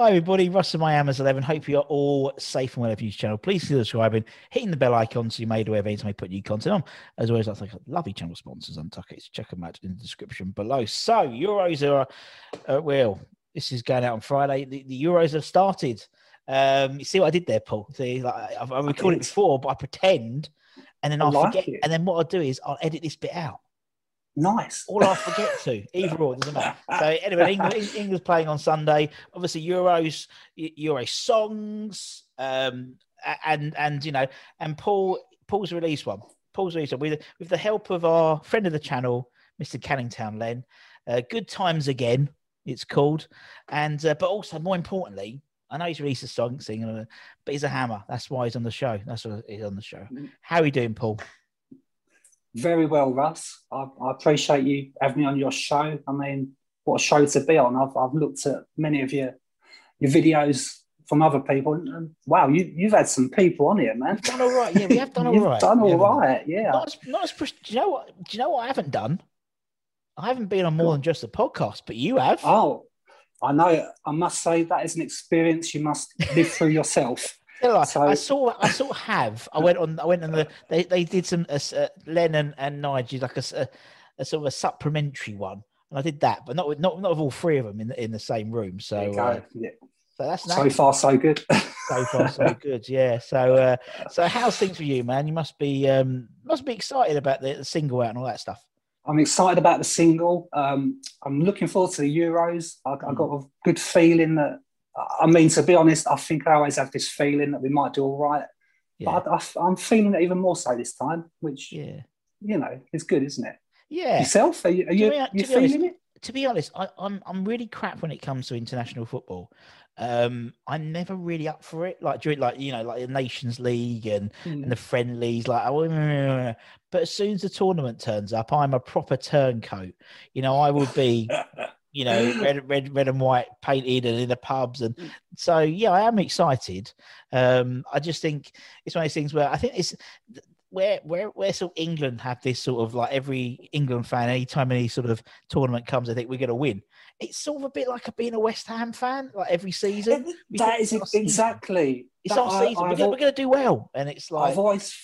Hi everybody, Russ and my Amazon 11. Hope you're all safe and well of your channel. Please consider subscribing, hitting the bell icon so you're made aware of any time I put new content on. As always, I thank lovely channel sponsors on Tuckets. Check them out in the description below. So, Euros are, uh, well, this is going out on Friday. The, the Euros have started. Um, you see what I did there, Paul? See, like, I've, I've recorded it before, but I pretend and then I I'll forget. it. And then what I'll do is I'll edit this bit out. Nice. All I forget to, either or, doesn't matter. So anyway, England, England's playing on Sunday. Obviously, Euros, Eu- Euro songs, um, and and you know, and Paul Paul's released one. Paul's released one with with the help of our friend of the channel, Mr. Canning Town Len. Uh, Good times again, it's called, and uh, but also more importantly. I know he's released a song singing, but he's a hammer. That's why he's on the show. That's why he's on the show. How are you doing, Paul? Very well, Russ. I, I appreciate you having me on your show. I mean, what a show to be on. I've, I've looked at many of your your videos from other people, and, wow, you you've had some people on here, man. Done all right. Yeah, we have done all right. Done all have. right. Yeah. Not as, not as do you know what? Do you know what I haven't done? I haven't been on more than just a podcast, but you have. Oh, I know. I must say that is an experience you must live through yourself. Tell so- I saw. I saw have. I went on. I went on the. They, they did some. Uh, uh, and, and Nigel like a sort of a supplementary one, and I did that, but not with not not with all three of them in the, in the same room. So, There you go. uh, Yeah. so that's So nice. far, so good. so far so good. Yeah. So uh, so how's things for you, man? You must be um must be excited about the, the single out and all that stuff. I'm excited about the single. Um, I'm looking forward to the Euros. I, I got a good feeling that. I mean, to be honest, I think I always have this feeling that we might do all right. Yeah. But I, am feeling it even more so this time, which Yeah. you know is good, isn't it? Yeah. Yourself, are you, are you, be- you feeling honest, it? to be honest, I, I'm I'm really crap when it comes to international football. Um, I'm never really up for it. Like during like you know like the Nations League and, Hmm. and the friendlies. Like, but as soon as the tournament turns up, I'm a proper turncoat. You know, I would be. You know, red, red, red and white painted, and in the pubs, and so yeah, I am excited. Um, I just think it's one of those things where I think it's where where where sort of England have this sort of like every England fan, anytime any sort of tournament comes, I think we're going to win. It's sort of a bit like a, being a West Ham fan, like every season. that think it's our season. exactly. It's our I- season. We're gonna, we're going to do well, and it's like I've always,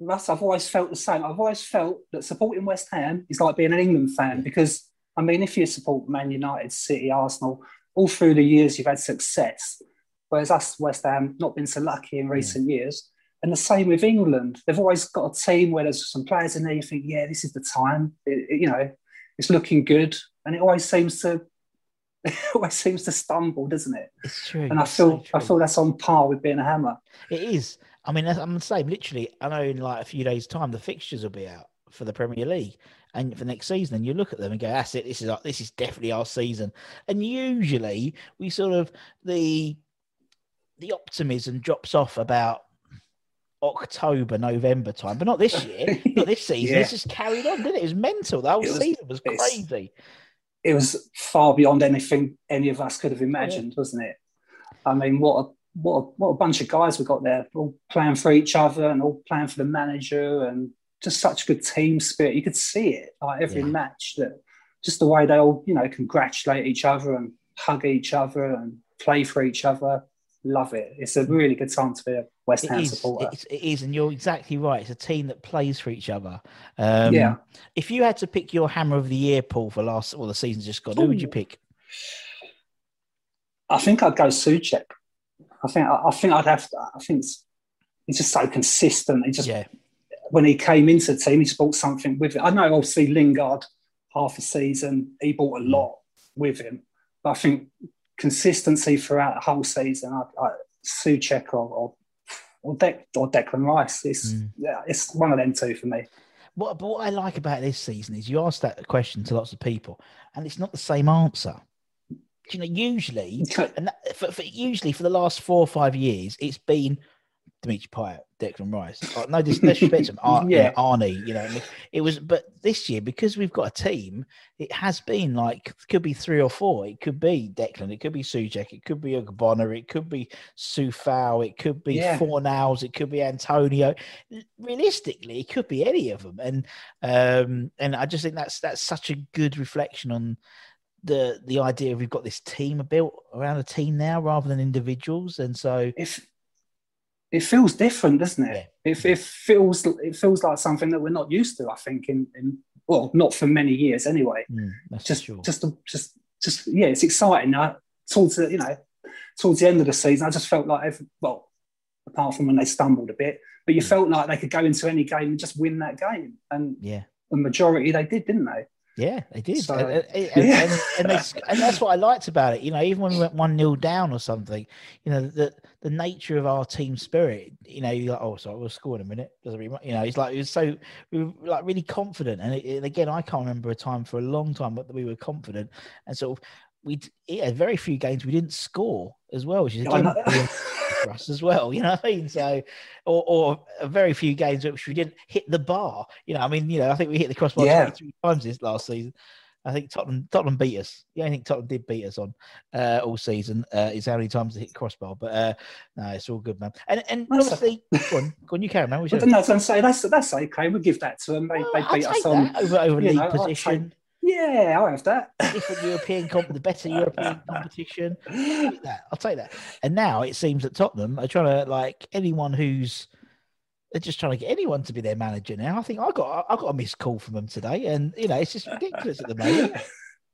Russ, I've always felt the same. I've always felt that supporting West Ham is like being an England fan because, I mean, if you support Man United, City, Arsenal, all through the years you've had success, whereas us, West Ham, not been so lucky in hmm. recent years. And the same with England. They've always got a team where there's some players in there you think, yeah, this is the time. It- it- you know, it's looking good. And it always seems to, it always seems to stumble, doesn't it? it's true. And I it's so feel, I feel that's on par with being a hammer. It is. I mean, I'm the same. Literally, I know in like a few days' time, the fixtures will be out for the Premier League and for next season. And you look at them and go, "That's it. This is our, this is definitely our season." And usually, we sort of the the optimism drops off about October, November time, but not this year, not this season. Yeah. It's just carried on, didn't it? It was mental. The whole was- season was crazy. It was far beyond anything any of us could have imagined, wasn't it? I mean, what a what a, what a bunch of guys we got there, all playing for each other and all playing for the manager, and just such good team spirit. You could see it like every Yeah. match that just the way they all you know congratulate each other and hug each other and play for each other. Love it. It's a really good time to be a West Ham is, supporter. it's, it is, and you're exactly right. It's a team that plays for each other. Um, Yeah. If you had to pick your hammer of the year, Paul, for last, well, the season's just gone, who would you pick? I think I'd go Soucek. I think I, I think I'd have. To, I think it's, he's just so consistent. He just Yeah, when he came into the team, he brought something with it. I know obviously Lingard half a season, he brought Mm. a lot with him, but I think consistency throughout the whole season. I, I, Soucek or or or, Dec, or Declan Rice. It's Mm. yeah, it's one of them two for me. What, but what I like about this season is you ask that question to lots of people, and it's not the same answer. You know, usually, and that, for, for usually for the last four or five years, it's been Dimitri Payet, Declan Rice. Oh, no dis- disrespect to him, Ar- yeah. Arnie. You know, it was. But this year, because we've got a team, it has been like could be three or four. It could be Declan. It could be Soucek. It could be Ogbonna. It could be Coufal. It could be Yeah. Fornals. It could be Antonio realistically, it could be any of them, and um, and I just think that's that's such a good reflection on the the idea of we've got this team built around a team now rather than individuals, and so If it feels different, doesn't it? If it feels it feels like something that we're not used to. I think in, in well, not for many years anyway. mm, that's just sure. just just just yeah, it's exciting. I, towards the you know towards the end of the season, I just felt like every, well, apart from when they stumbled a bit, but you Mm. felt like they could go into any game and just win that game, and yeah. the majority they did, didn't they? Yeah, they did, So- and, and, Yeah. and, and, they, and that's what I liked about it. You know, even when we went one 0 down or something, you know, the the nature of our team spirit. You know, you're like, oh, sorry, we'll score in a minute. Doesn't really, ma-" you know, it's like it was so we were like really confident. And, it, and again, I can't remember a time for a long time that we were confident, and sort of we yeah, very few games we didn't score as well, which is I again, know. brilliant for us as well. You know what I mean? So, or, or a very few games which we didn't hit the bar. You know, I mean, you know, I think we hit the crossbar Yeah. 23 times this last season. I think Tottenham Tottenham beat us. The only thing Tottenham did beat us on uh, all season uh, is how many times they hit crossbar. But uh, no, it's all good, man. And and That's obviously, go on, go on, you carry, man. We should then I was going to say that's that's okay. We'll give that to them. They, they beat us on. over over league position, Yeah, I'll have that. different European comp, the better European competition. I'll take that. I'll take that. And now it seems that Tottenham are trying to like anyone who's they're just trying to get anyone to be their manager now. I think I got I got a missed call from them today, and you know it's just ridiculous at the moment.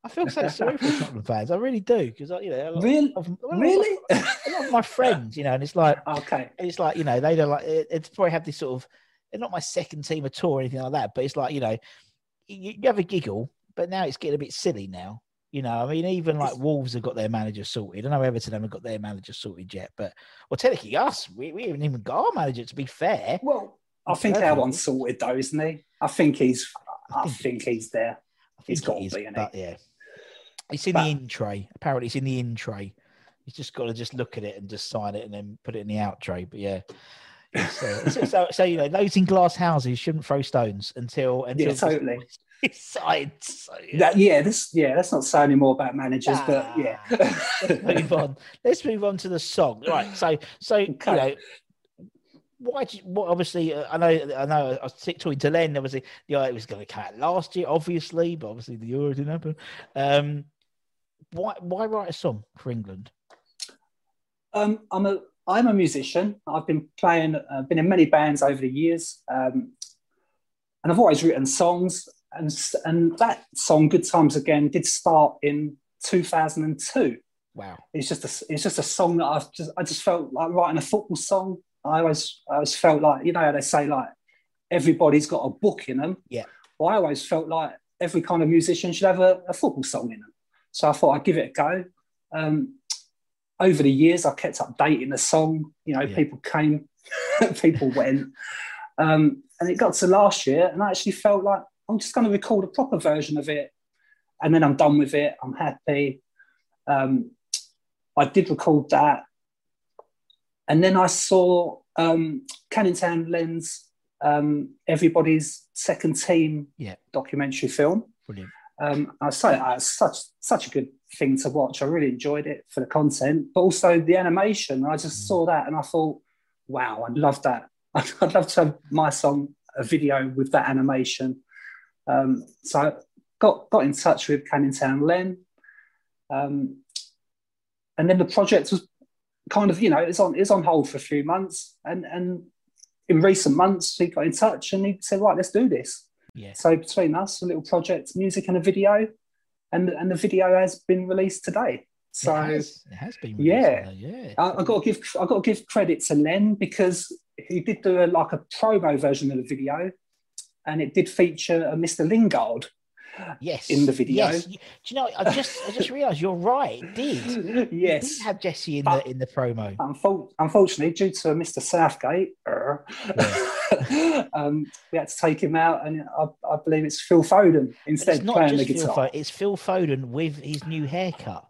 I feel so sorry for Tottenham fans. I really do because uh, you know lot Really? of, a lot of- Really? a lot of my friends, you know, and it's like okay. it's like you know they don't like it, it's probably have this sort of they're not my second team at all or anything like that but it's like you know you, you have a giggle but now it's getting a bit silly now you know i mean even like wolves have got their manager sorted i know everton haven't got their manager sorted yet but well technically us we, we haven't even got our manager to be fair Well, I think our one's sorted though, isn't he? I think he's. I think think he's there. I he's think got it to be, innit? but yeah it's in But- the in tray apparently it's in the in tray he's just got to just look at it and just sign it and then put it in the out tray but yeah Uh, so, so, so you know those in glass houses shouldn't throw stones until until Yeah, totally. So, yeah. That, yeah, this. Yeah, let's not say any more about managers, but yeah. Let's move on. Let's move on to the song. Right. So, so you know, why? do you- What? Obviously, uh, I know. I know. I was talking to Len. Obviously, the it was going to come out last year, obviously, but obviously the Euro didn't happen. Um, why? Why write a song for England? Um, I'm a I'm a musician. I've been playing, uh, been in many bands over the years, um, and I've always written songs. And and that song, "Good Times Again," did start in 2002. Wow. It's just a it's just a song that I've just I just felt like writing a football song. I always I always felt like you know how they say like everybody's got a book in them. Yeah. Well, I always felt like every kind of musician should have a, a football song in them. So I thought I'd give it a go. Um, over the years, I kept updating the song. You know, Yeah. people came, people went, um, and it got to last year, and I actually felt like I'm just going to record a proper version of it, and then I'm done with it. I'm happy. Um, I did record that, and then I saw um, Canning Town Len's, um, everybody's second team Yeah. documentary film. Brilliant. Um, I say uh, such such a good thing to watch. I really enjoyed it for the content, but also the animation. I just saw that and I thought, wow, I'd love that. I'd, I'd love to have my song a video with that animation. Um, so I got got in touch with Canning Town Len, um, and then the project was kind of you know it's on it's on hold for a few months, and and in recent months he got in touch and he said, right, let's do this. Yeah. So between us, a little project, music and a video, and and the video has been released today. So it has, it has been. yeah. released, uh, yeah. I, I got to give I got to give credit to Len because he did do a, like a promo version of the video, and it did feature a Mr. Lingard. Yes. in the video. Yes. Do you know? I just I just realised you're right. It did. It yes. did have Jesse in But- the in the promo. Unfor- unfortunately, due to Mr. Southgate, er, um, we had to take him out, and I, I believe it's Phil Foden instead playing the just Phil guitar. Foden. It's Phil Foden with his new haircut.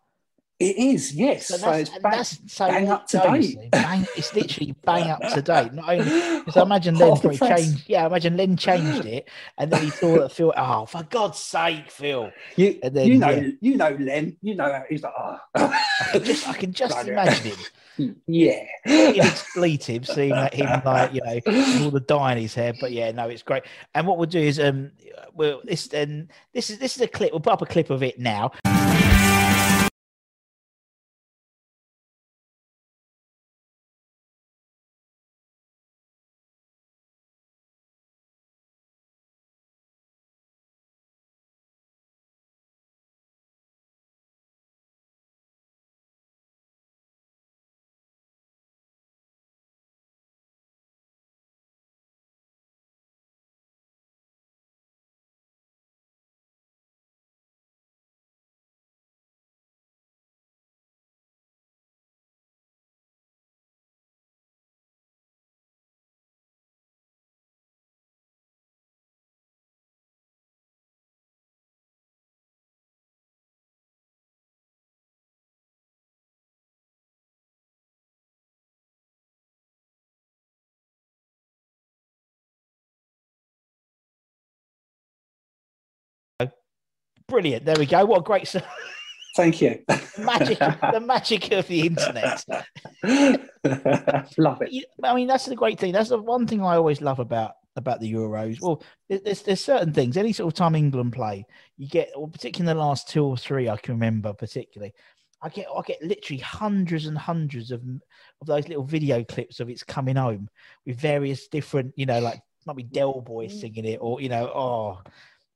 It is, yes. So So, that's, it's bang, that's so bang up to date. Bang, it's literally bang up to date. Not only because I imagine Hot Len probably changed. Yeah, I imagine Len changed it, and then he saw that Phil. Oh, for God's sake, Phil! You, and then, you know, yeah. you know, Len. You know, how he's like, oh. I can just, I can just imagine him. yeah. Expletive, seeing that him like you know all the dye in his hair. But yeah, no, it's great. And what we'll do is um, well, this and this is this is a clip. We'll put up a clip of it now. Brilliant. There we go. What a great Thank you. magic. the magic of the internet. Love it. I mean, that's the great thing. That's the one thing I always love about about the Euros. Well, there's there's certain things. Any sort of time England play, you get, well, particularly in the last two or three, I can remember particularly. I get I get literally hundreds and hundreds of of those little video clips of it's coming home with various different, you know, like might be Del Boy mm. singing it, or you know, oh,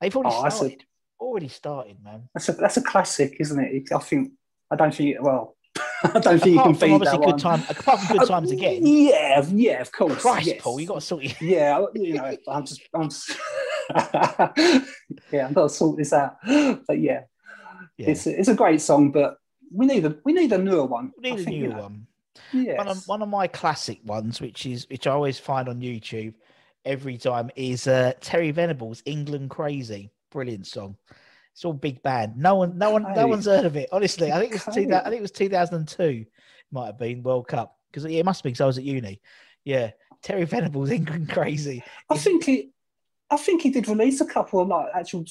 they've already Oh, started. Already started, man. That's a that's a classic, isn't it? I think I don't think well, I don't think you Apart can from beat obviously that good one. time, apart from good times Uh, again. Yeah, yeah, of course. Christ, yes. Paul, you got to sort your Yeah, you know, I'm just, I'm just, yeah, I've got to sort this out. But yeah, Yeah. it's a, it's a great song, but we need a we need a newer one. We need I a think, new you know, one. Yes. one of one of my classic ones, which is which I always find on YouTube every time, is uh, Terry Venables' "England Crazy." Brilliant song. It's all big band. No one, no one, no one's heard of it. Honestly, I think it was two, I think it was two thousand and two. Might have been World Cup because yeah, it must have been. Because I was at uni. Yeah, Terry Venables' "England Crazy." I think he, I think he did release a couple of like actual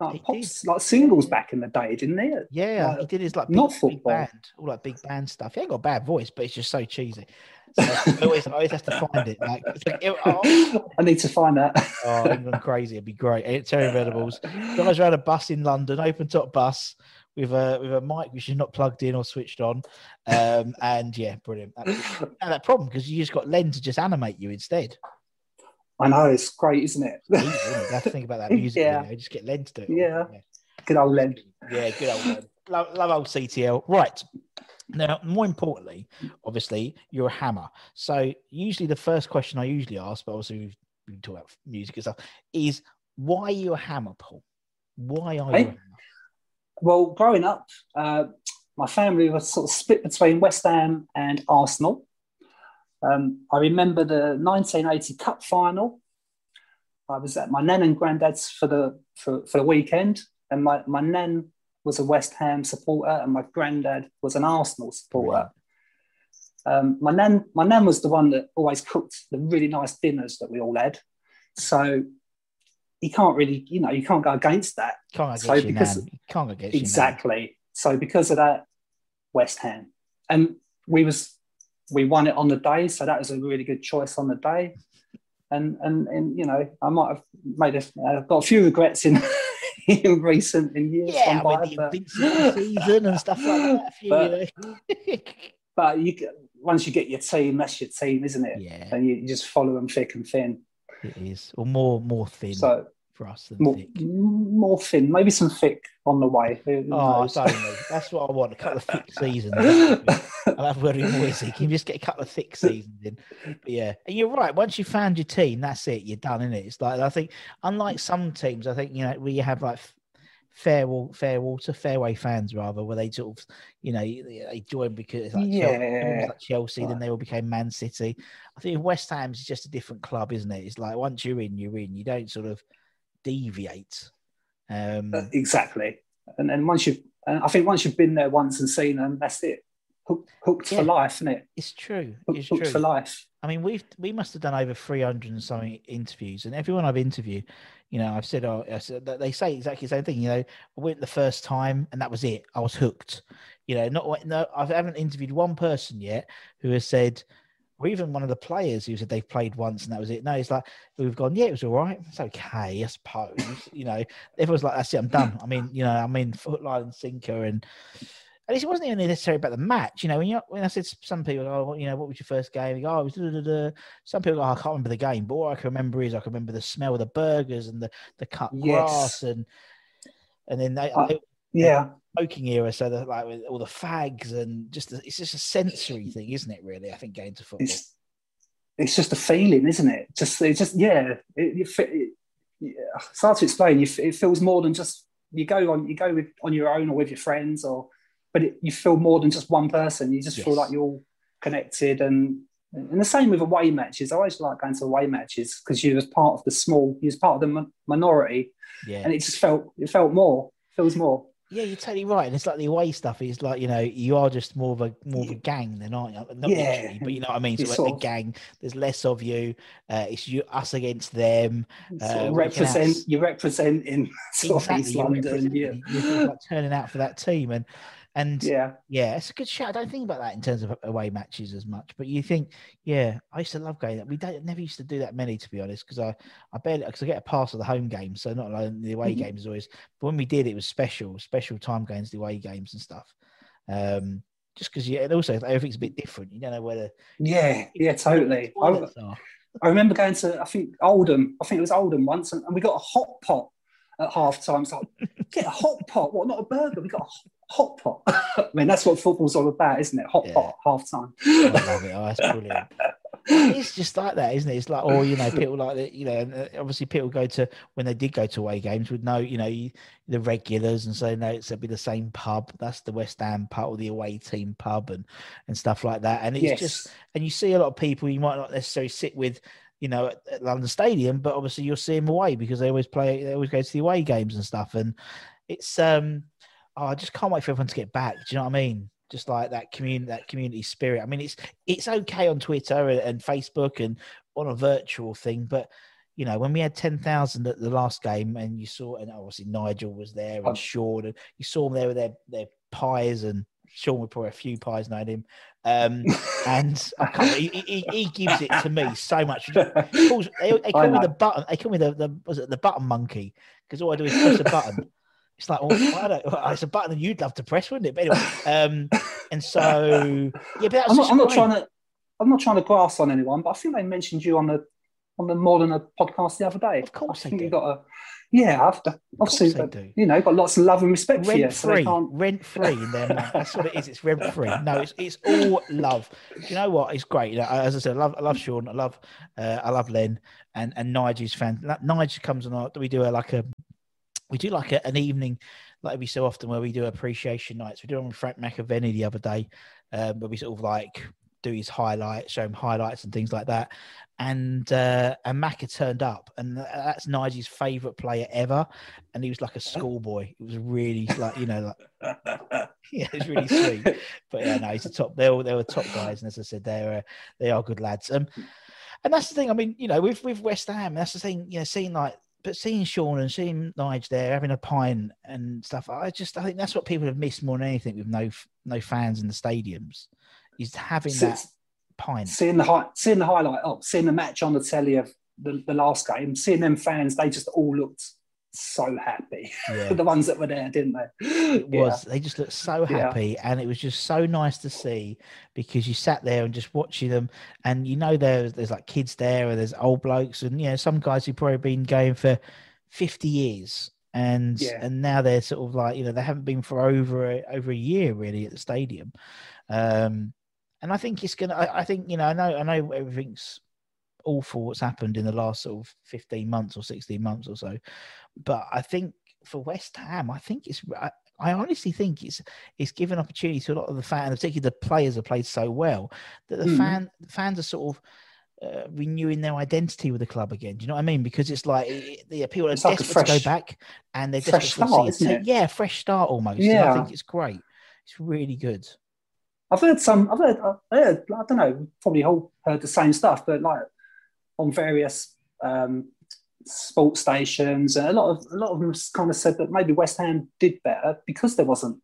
like, pop, did. like singles back in the day, didn't he? Yeah, Like, he did his like not big, big football. band, all like big band stuff. He ain't got a bad voice, but it's just so cheesy. So I always, I always have to find it. Like, like, oh, I need to find that. Oh, England crazy! It'd be great. Terry Venables guys around a bus in London, open top bus with a with a mic which is not plugged in or switched on, um, and yeah, brilliant. And that problem because you just got Len to just animate you instead. I know it's great, isn't it? You have to think about that music Yeah. video. Just get Len to do it. Yeah. Good old Len. Yeah, good old Len. Love, love old CTL. Right. Now, more importantly, obviously, you're a hammer. So usually the first question I usually ask, but obviously we've been talking about music and stuff, is why are you a hammer, Paul? Why are Hey? you a hammer? Well, growing up, uh, my family was sort of split between West Ham and Arsenal. Um, I remember the 1980 Cup final. I was at my nan and granddad's for the for, for the weekend, and my, my nan was a West Ham supporter, and my granddad was an Arsenal supporter. Um, my nan, my nan was the one that always cooked the really nice dinners that we all had. So you can't really, you know, you can't go against that. Can't go against So your because- nan. Can't against. Exactly. So because of that, West Ham, and we was we won it on the day, so that was a really good choice on the day. And and and you know, I might have made a uh, got a few regrets in in recent in years Yeah, by, but- season and stuff like that. But- you but you once you get your team, that's your team, isn't it? Yeah. And you, you just follow them thick and thin. it is, or more, more thin So than more, thick. more thin, maybe some thick on the way. Who Oh, knows? don't me. That's what I want. A couple of thick seasons. I'll have very noisy. Can you just get a couple of thick seasons in? But yeah, and you're right. Once you found your team, that's it. You're done, is it? It's like I think, unlike some teams, I think you know where you have like fair fair water fairway fans rather, where they sort of you know they join because like, Yeah. like Chelsea, then they all became Man City. I think West Ham's is just a different club, isn't it? It's like once you're in, you're in. You don't sort of deviate. Um, Uh, exactly. And then once you've, I think once you've been there once and seen them, that's it. Hook, hooked Yeah. for life, isn't it? it's true. Hook, It's hooked true. for life. I mean, we've we must have done over three hundred and something interviews, and everyone I've interviewed, you know, I've said, oh, I said they say exactly the same thing. You know, I went the first time, and that was it. I was hooked. You know, not no, I haven't interviewed one person yet who has said, or even one of the players who said they've played once and that was it. No, it's like we've gone, yeah, it was all right. It's okay, I suppose. you know, everyone's like, that's it, I'm done. I mean, you know, I mean, in foot, line, and sinker, and at least it wasn't even necessarily about the match. You know, when you when I said some people, oh, you know, what was your first game? Go, oh, it was da, da, da. Some people go, oh, I can't remember the game, but all I can remember is I can remember the smell of the burgers and the the cut Yes. grass and and then they, Uh, they Yeah. Smoking era, so that like with all the fags and just it's just a sensory thing, isn't it? Really, I think going to football. It's, it's just a feeling, isn't it? Just, it's just, yeah. It, it, yeah. It's hard to explain. You, it feels more than just, you go on, you go with, on your own or with your friends or, but it, you feel more than just one person. You just feel like you're all connected and, and the same with away matches. I always like going to away matches because you was part of the small, you was part of the mi- minority yeah, and it just felt it felt more feels more Yeah, you're totally right. And it's like the away stuff is like, you know, you are just more of a more of a gang than aren't you? Not Yeah. but you know what I mean. So sort a of- gang, there's less of you. Uh, it's you us against them. Uh, of we can represent outs- you represent in sort of East you're London representing- yeah You're like turning out for that team. And and yeah. yeah it's a good shout. I don't think about that in terms of away matches as much. But you think, yeah, I used to love going. We don't never used to do that many to be honest, because I I barely because I get a pass of the home games, so not like the away Mhm. games always. But when we did, it was special, special time games, the away games and stuff. Um, just because yeah, and also everything's a bit different. You don't know whether yeah yeah totally I. I remember going to I think Oldham I think it was Oldham once and, and we got a hot pot at half time it's like get a hot pot what not a burger we got a hot pot I mean that's what football's all about isn't it hot Yeah. pot half time I love it. Oh, that's brilliant. it's just like that, isn't it? It's like, or you know, people like that. You know, and uh, obviously people go to when they did go to away games would know, you know, the regulars and say no, it's be the same pub. That's the West Ham pub or the away team pub and and stuff like that. And it's yes just and you see a lot of people you might not necessarily sit with. You know, at, at London Stadium, but obviously you'll see them away because they always play. They always go to the away games and stuff, and it's um, oh, I just can't wait for everyone to get back. Do you know what I mean? Just like that community, that community spirit. I mean, it's it's okay on Twitter and, and Facebook and on a virtual thing, but you know, when we had ten thousand at the last game, and you saw, and obviously Nigel was there Oh. and Sean, and you saw them there with their their pies, and Sean would probably a few pies knowing him. Um, and I can't, he, he, he gives it to me so much. He calls- they, they call me the button. They call me the, the was it the button monkey because all I do is press a button. It's like, well, don't, well, it's a button that you'd love to press, wouldn't it? But anyway, um, and so yeah, but that's I'm not, I'm not trying to I'm not trying to grass on anyone, but I think they mentioned you on the on the more than a podcast the other day. Of course I they think you got a yeah. I've obviously they do. you know got lots of love and respect for you, rent so free, can't. rent free in their mind. That's what it is. It's rent free. No, it's it's all love. You know what? It's great. You know, as I said, I love I love Sean. I love uh, I love Len and and Nigel's fan. Nigel comes on. We do a like a we do like a, an evening like every so often where we do appreciation nights. We did one with Frank McAvennie the other day, um, where we sort of like do his highlights, show him highlights and things like that. And uh, and Maka turned up, and that's Nigel's favourite player ever. And he was like a schoolboy. It was really like you know, like yeah, it was really sweet. But yeah, no, he's a top. They were they were top guys, and as I said, they are they are good lads. Um, and that's the thing. I mean, you know, with with West Ham, that's the thing. You know, seeing like but seeing Sean and seeing Nige there having a pint and stuff, I just I think that's what people have missed more than anything with no no fans in the stadiums, is having that pint. Seeing the high, seeing the highlight, oh, seeing the match on the telly of the, the last game, seeing them fans, they just all looked so happy. Yeah. the ones that were there, didn't they? It was. Yeah. They just looked so happy, yeah. and it was just so nice to see because you sat there and just watching them, and you know there's there's like kids there, and there's old blokes, and you know some guys who've probably been going for fifty years, and and now they're sort of like you know they haven't been for over a, over a year really at the stadium. Um, and I think it's gonna. I, I think you know. I know. I know everything's awful what's happened in the last sort of 15 months or 16 months or so. But I think for West Ham, I think it's I, I honestly think it's it's given opportunity to a lot of the fans, particularly the players have played so well that the mm. fan fans are sort of uh, renewing their identity with the club again. Do you know what I mean? Because it's like the people are it's desperate like fresh, to go back and they're desperate start, to see it. Yeah, fresh start almost. Yeah, I think it's great. It's really good. I've heard some. I've heard. I've heard I don't know. Probably all heard the same stuff, but like on various um, sports stations. And a lot of a lot of them kind of said that maybe West Ham did better because there wasn't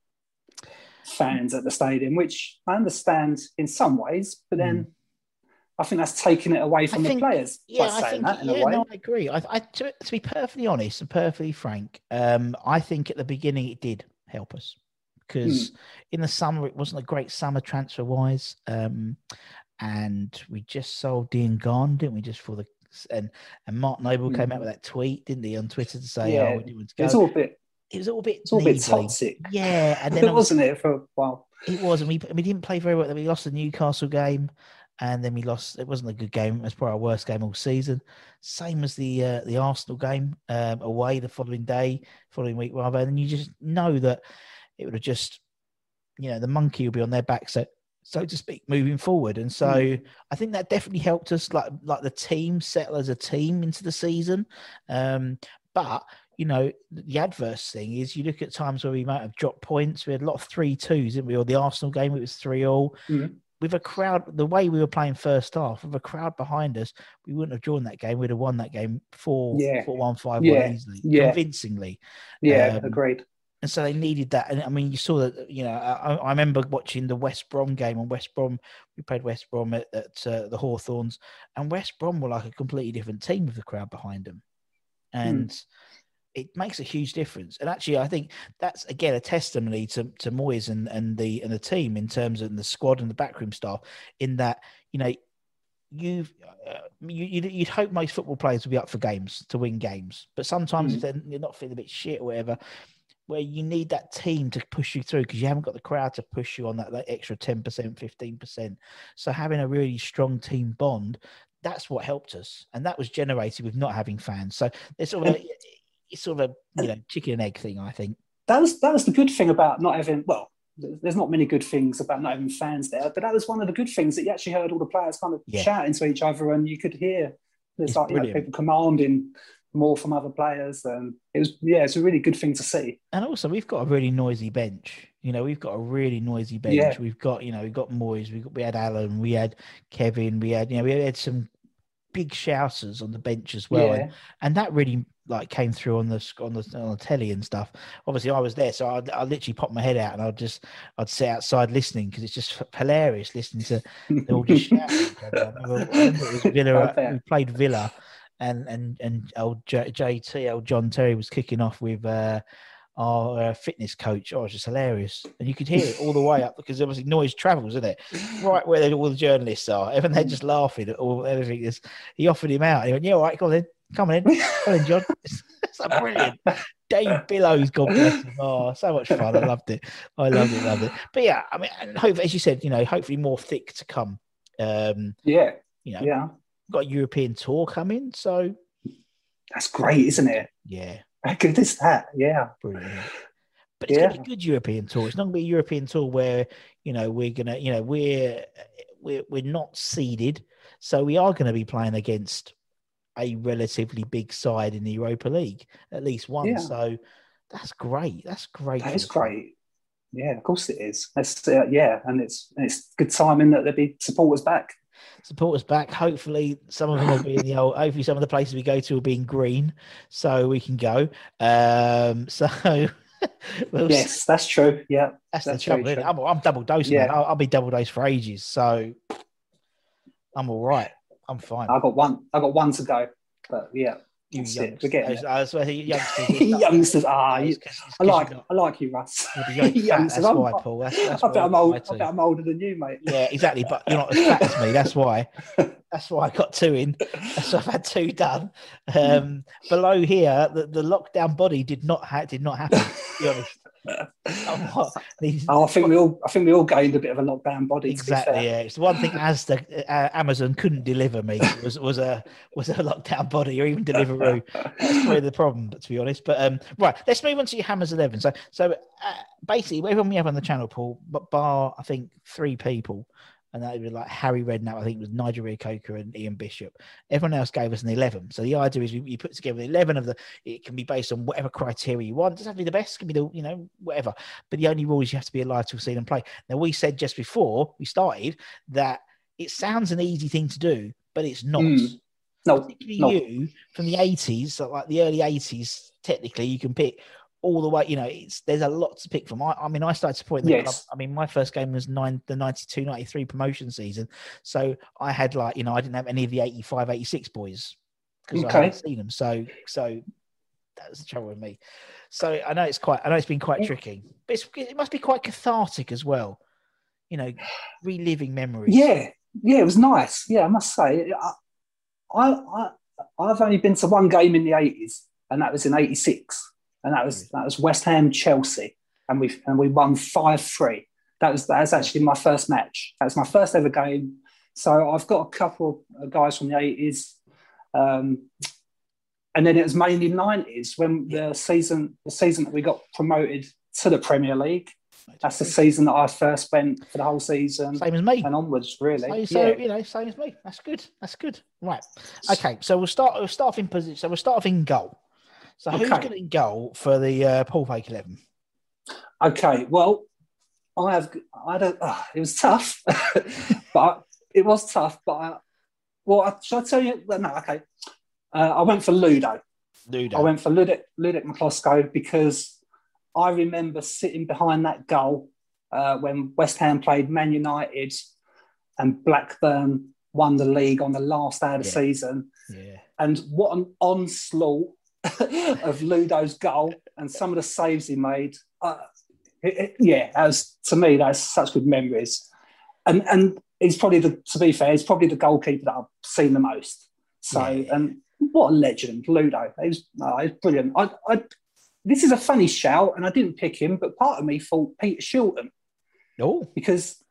fans at the stadium, which I understand in some ways, but then. Mm. I think that's taking it away from think, the players. Yeah, I think. yeah, no, I agree. I, I to, to, be perfectly honest and perfectly frank, um, I think at the beginning it did help us because mm. in the summer it wasn't a great summer transfer wise. Um, and we just sold Diangana, didn't we? Just for the and and Mark Noble mm. came out hmm. with that tweet, didn't he, on Twitter to say, yeah. "Oh, we want to go." It's all a bit. It was all a bit. It's all a bit toxic. Yeah, and then wasn't it for a while? It was, and we we didn't play very well. We lost the Newcastle game, and then we lost. It wasn't a good game. It was probably our worst game all season. Same as the uh, the Arsenal game um, away the following day, following week rather. And you just know that it would have just, you know, the monkey will be on their back. So so to speak, moving forward. And so mm. I think that definitely helped us, like like the team settle as a team into the season. Um, but you know, the adverse thing is you look at times where we might have dropped points. We had a lot of three twos, didn't we? Or the Arsenal game, it was three all. Mm. With a crowd, the way we were playing first half, with a crowd behind us, we wouldn't have drawn that game. We'd have won that game four, yeah. four one, five yeah. one easily, yeah. convincingly. Yeah, um, agreed and so they needed that. And I mean, you saw that. You know, I, I remember watching the West Brom game on West Brom. We played West Brom at, at uh, the Hawthorns, and West Brom were like a completely different team with the crowd behind them, and. Mm. It makes a huge difference, and actually, I think that's again a testimony to to Moyes and, and the and the team in terms of the squad and the backroom staff. In that, you know, you've uh, you, would hope most football players would be up for games to win games, but sometimes mm. if they're, they're not feeling a bit shit or whatever, where you need that team to push you through because you haven't got the crowd to push you on that, that extra 10%, 15%. So having a really strong team bond, that's what helped us. And that was generated with not having fans. So it's sort of a, it's sort of a you know chicken and egg thing, I think. That was that was the good thing about not having well, there's not many good things about not having fans there, but that was one of the good things that you actually heard all the players kind of yeah. shouting to each other and you could hear there's like you know, people commanding more from other players. And it was, yeah, it's a really good thing to see. And also, we've got a really noisy bench. You know, we've got a really noisy bench. Yeah. We've got, you know, we've got Moyes, we got, we had Alan, we had Kevin, we had, you know, we had some big shouters on the bench as well, yeah. and, and that really like came through on the on the on the telly and stuff. Obviously, I was there, so I, I literally popped my head out and I'd just I'd sit outside listening because it's just hilarious listening to all just shouting. I remember, I remember it was Villa. we played Villa, and and and old J- JT, old John Terry was kicking off with uh, our uh, fitness coach. Oh, it's just hilarious, and you could hear it all the way up because obviously noise travels, isn't it? Right where all the journalists are, and they're just laughing at all everything. Is he offered him out? He went, "Yeah, all right, come on in, come on in, come on, John." It's, it's like brilliant. Dave Billows, God bless him. Oh, so much fun. I loved it. I loved it, loved it. But yeah, I mean, and hope, as you said, you know, hopefully more thick to come. Um, yeah. You know, yeah got a European tour coming, so that's great, isn't it? Yeah. How good is that? Yeah. Brilliant. But it's yeah. gonna be a good European tour. It's not gonna be a European tour where, you know, we're gonna, you know, we're we're we're not seeded, so we are to be playing against a relatively big side in the Europa League, at least one. Yeah. So that's great. That's great. That is great. Yeah, of course it is. That's, uh, yeah, and it's it's good timing that there'll be supporters back. Support us back. Hopefully, some of them will be in the old. Hopefully, some of the places we go to will be in green, so we can go. Um, so we'll see. Yes, that's true. Yeah, That's, That's the trouble. isn't it? true. I'm, I'm double dosing. Yeah. I'll, I'll be double dosed for ages, so I'm all right. I'm fine. I got one. I got one to go. But yeah, you youngsters, We're getting I you youngsters, youngsters. Ah, you, 'cause- it's 'cause I like not- I like you, Russ. you're the young fat, Youngsters, That's I'm- why, Paul. That's, that's I, bet I'm old. I bet I'm older than you, mate. Yeah, exactly. But you're not as fat as me. That's why. That's why I got two in. So I've had two done. Um, below here, the, the lockdown body did not ha- did not happen. To be honest. These- Oh, I think we all I think we all gained a bit of a lockdown body. exactly. Yeah, it's the one thing as the uh, Amazon couldn't deliver me was was a was a lockdown body or even Deliveroo. That's probably the problem, to be honest. But um, right, let's move on to your Hammers Eleven. So so uh, basically, everyone we have on the channel, Paul, but bar I think three people. And that was like Harry Redknapp, I think it was Nigel Coker and Ian Bishop. Everyone else gave us an 11. So the idea is you, you put together 11 of the, it can be based on whatever criteria you want. It doesn't have to be the best, it can be the, you know, whatever. But the only rule is you have to be alive to see them play. Now, we said just before we started that it sounds an easy thing to do, but it's not. Mm. No, Particularly no. you from the 80s, so like the early 80s, technically, you can pick all the way, you know, it's there's a lot to pick from. I, I mean, I started supporting the Yes. club. I mean, my first game was nine, the 92 93 promotion season. So I had like, you know, I didn't have any of the 85 86 boys because I Okay. hadn't seen them. So, so that was the trouble with me. So I know it's quite, I know it's been quite tricky, but it's, it must be quite cathartic as well. You know, reliving memories. Yeah, yeah, it was nice. Yeah, I must say, I, I, I I've only been to one game in the eighties, and that was in '86, and that was that was West Ham Chelsea, and we and we won five three. That was that was actually my first match. That was my first ever game. So I've got a couple of guys from the eighties, um, and then it was mainly nineties when the season the season that we got promoted to the Premier League. That's the season that I first went for the whole season Same as me. and onwards, really. So, so yeah. you know, same as me. That's good. That's good. Right. Okay. So we'll start. We'll start off in position. So we'll start off in goal. So who's Okay. going in goal for the uh, Paul Fake Eleven? Okay, well, I have. I don't. ah, it was tough, but it was tough. But I, well, I, should I tell you? well, No, okay. Uh, I went for Ludo. Ludo. I went for Ludek, Ludek Miklosko because I remember sitting behind that goal uh, when West Ham played Man United and Blackburn won the league on the last day of the Yeah. season. yeah. And what an onslaught of Ludo's goal and some of the saves he made. Uh, it- it- yeah, was, to me, that's such good memories. And and he's probably the, to be fair, he's probably the goalkeeper that I've seen the most. So, Yeah. and what a legend, Ludo. He was, no, he was brilliant. I, I, this is a funny shout, and I didn't pick him, but part of me thought Peter Shilton No, because,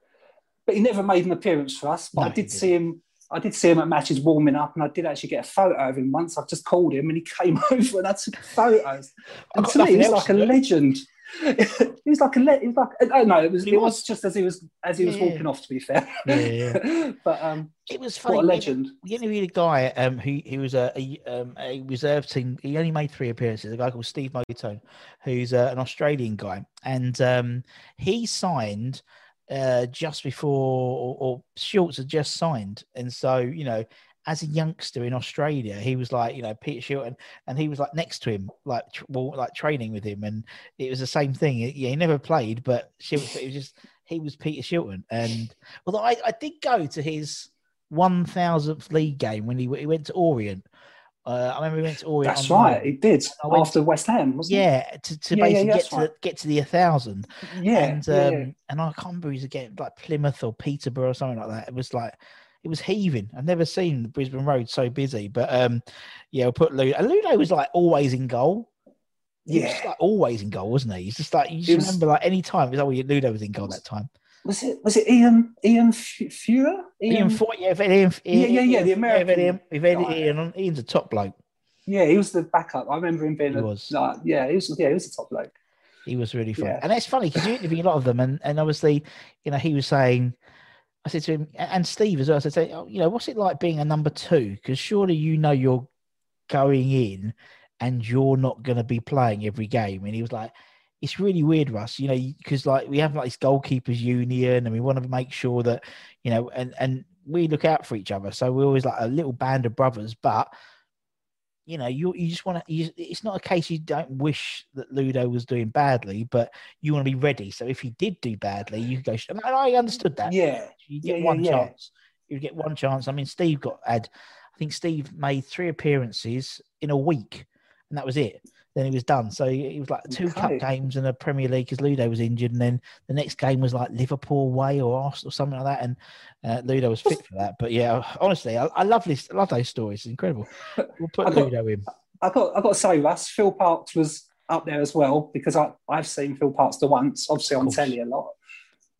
but he never made an appearance for us. But No, I did see him. I did see him at matches warming up, and I did actually get a photo of him once. I just called him, and he came over, and I took photos. And to me, he nothing was else like a legend. he was like a. Le- he was like. Oh no, it was. He It was was. just as he was as he was Yeah. walking off. To be fair. Yeah, yeah. but um, it was funny. what a we- legend. We interviewed a guy um, who he was a, a, um, a reserve team. He only made three appearances. A guy called Steve Mautone, who's uh, an Australian guy, and um, he signed uh, just before, or, or Schultz had just signed, and so you know. As a youngster in Australia, he was like, you know, Peter Shilton, and he was like next to him, like, tr- well, like training with him, and it was the same thing. Yeah, he never played, but it was just he was Peter Shilton, and although I, I did go to his one thousandth league game when he, he went to Orient. Uh, I remember we went to Orient. That's on loan. right. He did after West Ham, wasn't Yeah, to, to Yeah, basically yeah, get to right. the, get to the a thousand. Yeah. and um, yeah. and I can't remember he's again like Plymouth or Peterborough or something like that. It was like it was heaving. I've never seen the Brisbane Road so busy. But um, yeah, we'll put Ludo. And Ludo was like always in goal. He was Yeah. like always in goal, wasn't he? He's just like you just was- remember like any time it was always Ludo was in goal that time. Was it was it Ian Ian Feuer? Ian, Fort, yeah, if Ian, Yeah, yeah, yeah, the Ian- American Ian, if Ian. Ian, on- Ian's a top bloke. Yeah, he was the backup. I remember him being He a, was. like, yeah, he was yeah, he was a top bloke. He was really fun. Yeah. And it's funny because you interview a lot of them, and, and obviously, you know, he was saying, I said to him and Steve as well. I said, oh, you know, what's it like being a number two? Because surely you know you're going in and you're not going to be playing every game. And he was like, it's really weird, Russ, you know, because like we have like this goalkeepers union and we want to make sure that, you know, and, and we look out for each other. So we're always like a little band of brothers, but you know, you you just want to. It's not a case you don't wish that Ludo was doing badly, but you want to be ready. So if he did do badly, you go. And I understood that. Yeah, you get yeah, one yeah, chance. You get one chance. I mean, Steve got had. I think Steve made three appearances in a week, and that was it then he was done. So he was like two okay. cup games and a Premier League because Ludo was injured, and then the next game was like Liverpool way or Arsenal or something like that, and uh, Ludo was fit for that. But yeah, honestly, I, I love this. I love those stories. It's incredible. We'll put got, Ludo in. I got I got to say, Russ, Phil Parkes was up there as well because I I've seen Phil Parkes the once, obviously on telly a lot.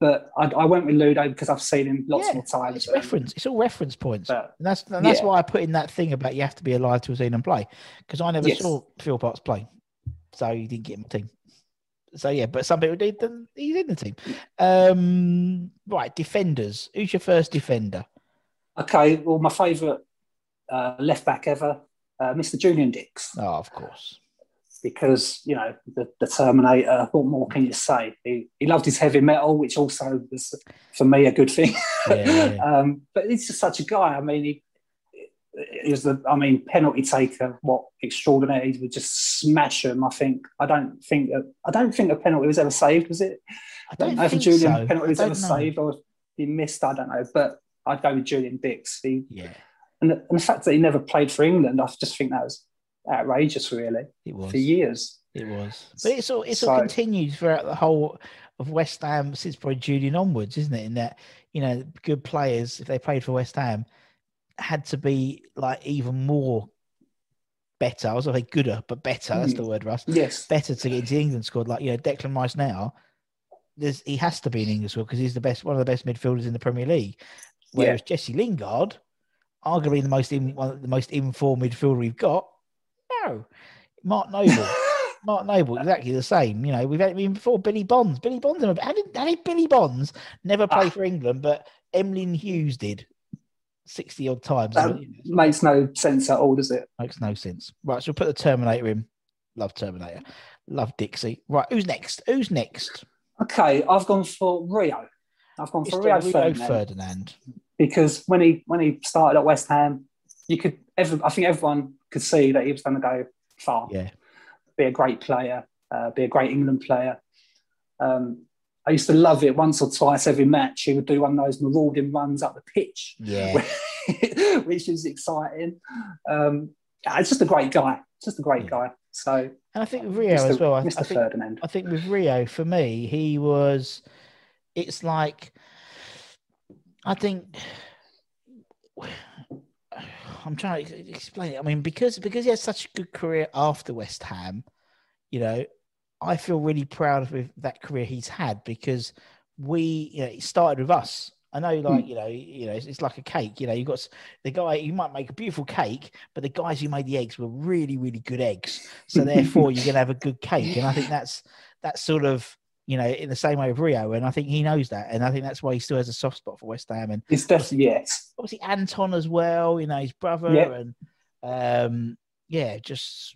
But I, I, went with Ludo because I've seen him lots yeah, more times. It's reference. It's all reference points, but, and that's and that's yeah. why I put in that thing about you have to be alive to have seen him play because I never yes. saw Phil Parkes play so he didn't get in the team. So yeah, but some people did. Then he's in the team. Um, right, defenders. Who's your first defender? Okay, well, my favourite uh, left back ever, uh, Mr. Julian Dicks. Oh, of course. Because you know the, the Terminator. What more can you say? He, he loved his heavy metal, which also was for me a good thing. Yeah, yeah. um, but he's just such a guy. I mean, he he was the, I mean, penalty taker. What extraordinary! He would just smash them. I think. I don't think that. I don't think a penalty was ever saved. Was it? I don't, know if Julian so. penalty was ever know. saved or he missed. I don't know, but I'd go with Julian Dicks. He, yeah. And the, and the fact that he never played for England, I just think that was outrageous. Really, it was for years. It was, but it's all it's so, all continued throughout the whole of West Ham since probably Julian onwards, isn't it? In that you know, good players if they played for West Ham had to be like even more better. I was going to say gooder, but better. That's the mm. word, Russ. Yes. Better to get into England squad. Like, you know, Declan Rice now, there's, he has to be in England squad because he's the best, one of the best midfielders in the Premier League. Whereas yeah. Jesse Lingard, arguably the most in, one of the most informed midfielder we've got, no. Mark Noble. Mark Noble, exactly the same. You know, we've had even before Billy Bonds. Billy Bonds, how did, how did Billy Bonds never play ah. for England, but Emlyn Hughes did? 60 odd times. That makes no sense at all, does it? Makes no sense. Right, so we'll put the Terminator in. Love Terminator. Love Dixie. Right, who's next? Who's next? Okay, I've gone for Rio. I've gone for Rio, Rio Ferdinand. Ferdinand. Because when he when he started at West Ham, you could every, I think everyone could see that he was going to go far. Yeah. Be a great player, uh, be a great England player. Um, I used to love it once or twice every match. He would do one of those marauding runs up the pitch, yeah. which is exciting. Um, it's just a great guy, just a great yeah. guy. So, and I think Rio Mr. as well. I, Mr. I think, Ferdinand. I think with Rio, for me, he was. It's like, I think. I'm trying to explain it. I mean, because because he had such a good career after West Ham, you know, I feel really proud of that career he's had because we, you know, it started with us. I know, like mm. you know, you know, it's, it's, like a cake. You know, you got the guy. You might make a beautiful cake, but the guys who made the eggs were really, really good eggs. So therefore, you're going to have a good cake. And I think that's that's sort of you know in the same way of Rio, and I think he knows that, and I think that's why he still has a soft spot for West Ham. And it's definitely yes. Obviously, Anton as well. You know, his brother, yep. and um, yeah, just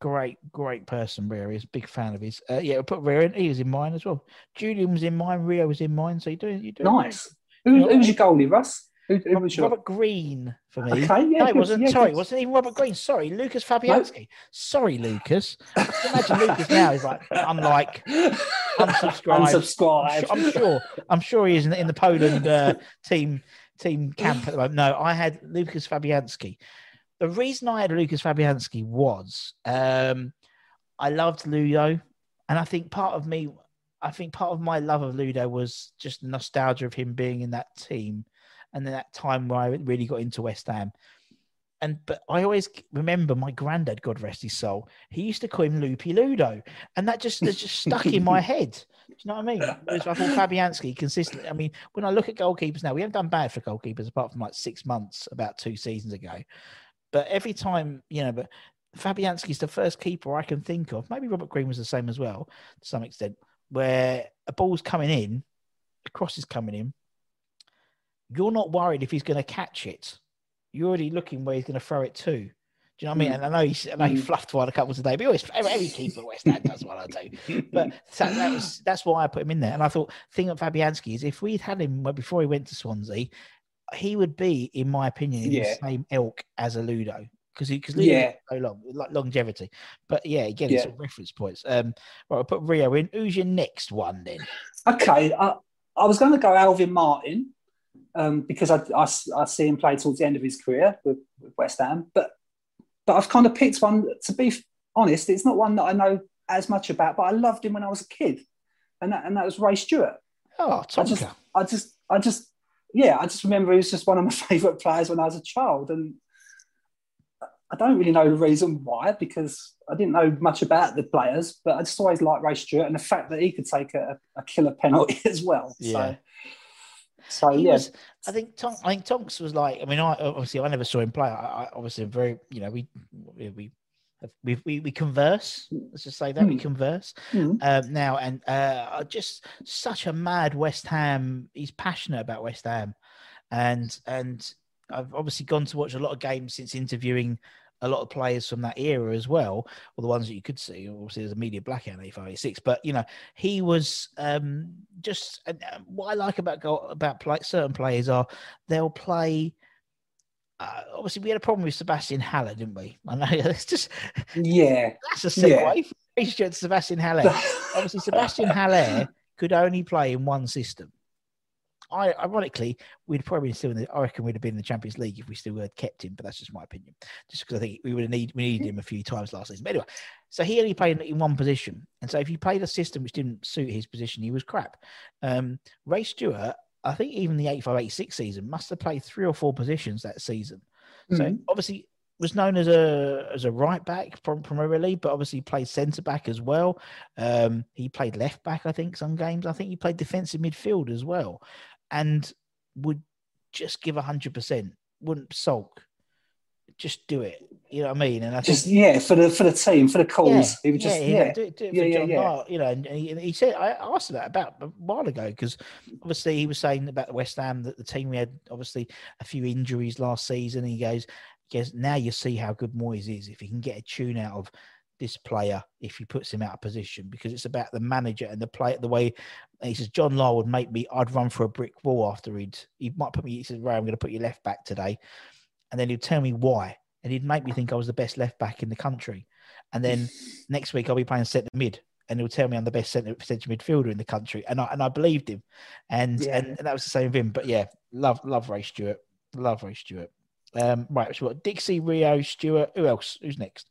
great, great person. Rio is big fan of his. Uh, yeah, we'll put Rio in. He was in mine as well. Julian was in mine. Rio was in mine. So you doing? You doing? Nice. Who, who's your goalie, Russ? Who, who Robert. Robert Green for me. Okay, yeah, no, it wasn't. Yeah, sorry, it wasn't even Robert Green. Sorry, Lucas Fabianski. No. Sorry, Lucas. imagine Lucas now is like, I'm like, unsubscribe. Unsubscribe. I'm sure. I'm sure he is in, in the Poland uh, team team camp at the moment. No, I had Lucas Fabianski. The reason I had Lucas Fabianski was um, I loved Ludo, and I think part of me, I think part of my love of Ludo was just nostalgia of him being in that team, and then that time where I really got into West Ham. And but I always remember my granddad, God rest his soul, he used to call him Loopy Ludo, and that just has just stuck in my head. Do you know what I mean? I thought Fabianski consistently. I mean, when I look at goalkeepers now, we haven't done bad for goalkeepers apart from like six months about two seasons ago. But every time, you know, but Fabianski's the first keeper I can think of. Maybe Robert Green was the same as well to some extent, where a ball's coming in, a cross is coming in, you're not worried if he's going to catch it. You're already looking where he's going to throw it to. Do you know what I mean? Mm. And I know he's, I know he Mm. fluffed one a couple today, but always every keeper West Ham does what I do. But so that was that's why I put him in there. And I thought thing of Fabianski is if we'd had him before he went to Swansea, he would be, in my opinion, in Yeah. the same ilk as a Ludo because because Ludo Yeah. so long like longevity. But yeah, again, it's Yeah. all reference points. Um, right, I'll put Rio in. Who's your next one then? Okay, I, I was going to go Alvin Martin um, because I, I, I see him play towards the end of his career with, with West Ham, but but I've kind of picked one. To be honest, it's not one that I know as much about, but I loved him when I was a kid, and that and that was Ray Stewart. Oh, I just, I just, I just, yeah, I just remember he was just one of my favourite players when I was a child, and I don't really know the reason why because I didn't know much about the players, but I just always liked Ray Stewart and the fact that he could take a, a killer penalty as well. Yeah. So, so He yeah, was, I think I think Tonks was like. I mean, I obviously I never saw him play. I, I obviously very, you know, we we we we, we, converse. Let's just say that we Hmm. converse Mm. um, now, and uh, just such a mad West Ham. He's passionate about West Ham, and and I've obviously gone to watch a lot of games since interviewing a lot of players from that era as well, or the ones that you could see. Obviously, there's a media blackout in 85 but you know, he was um, just and, uh, what I like about about play, certain players are they'll play. Uh, obviously, we had a problem with Sebastian Haller, didn't we? I know it's just yeah, that's a segue. Yeah. from Christian to Sebastian Haller. Obviously, Sebastian Haller could only play in one system. I, ironically, we'd probably been still in the. I reckon we'd have been in the Champions League if we still had kept him, but that's just my opinion. Just because I think we would have need we needed him a few times last season. But anyway, so he only played in one position, and so if you played a system which didn't suit his position, he was crap. Um, Ray Stewart, I think even the 85-86 season must have played three or four positions that season. So Mhm. obviously was known as a as a right back from primarily, but obviously played centre back as well. Um, he played left back, I think, some games. I think he played defensive midfield as well, and would just give hundred percent. Wouldn't sulk. Just do it. You know what I mean? And I think just yeah for the for the team for the cause. he would just yeah, yeah, yeah, do, it- do it Yeah, for yeah, John yeah. You know, and, he, and he said I asked that about a while ago because obviously he was saying about the West Ham that the team we had obviously a few injuries last season. And he goes, goes, now you see how good Moyes is if he can get a tune out of this player if he puts him out of position because it's about the manager and the play the way he says John Lyall would make me I'd run for a brick wall after he'd he might put me he says Ray I'm going to put you left back today. And then he'd tell me why and he'd make me think I was the best left back in the country. And then next week I'll be playing centre mid and he'll tell me I'm the best centre, centre midfielder in the country and I and I believed him. And, Yeah. and and that was the same with him but yeah love love Ray Stewart. Love Ray Stewart. Um right so what Dixie Rio Stewart. Who else? Who's next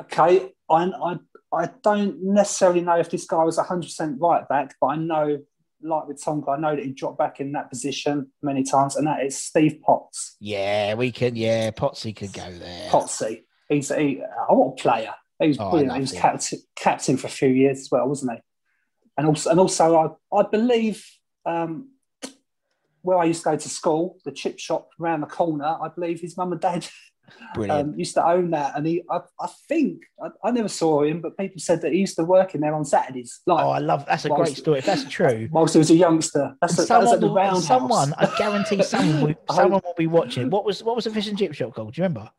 Okay, I, I I don't necessarily know if this guy was 100% right back, but I know, like with Tonka, I know that he dropped back in that position many times, and that is Steve Potts. yeah we can yeah Potsy could go there Potsy. He's he, oh, what a player. He was Oh, brilliant. He was captain, captain for a few years as well, wasn't he? And also, and also, I, I believe um, where I used to go to school, the chip shop around the corner, I believe his mum and dad brilliant um, used to own that. And he, I, I think, I, I never saw him, but people said that he used to work in there on Saturdays. Like, oh I love that's a whilst- great story if that's true whilst he was a youngster. That's, the, that was at the will- Roundhouse. someone, I guarantee someone, will, I- someone will be watching. What was what was the fish and chip shop called? Do you remember?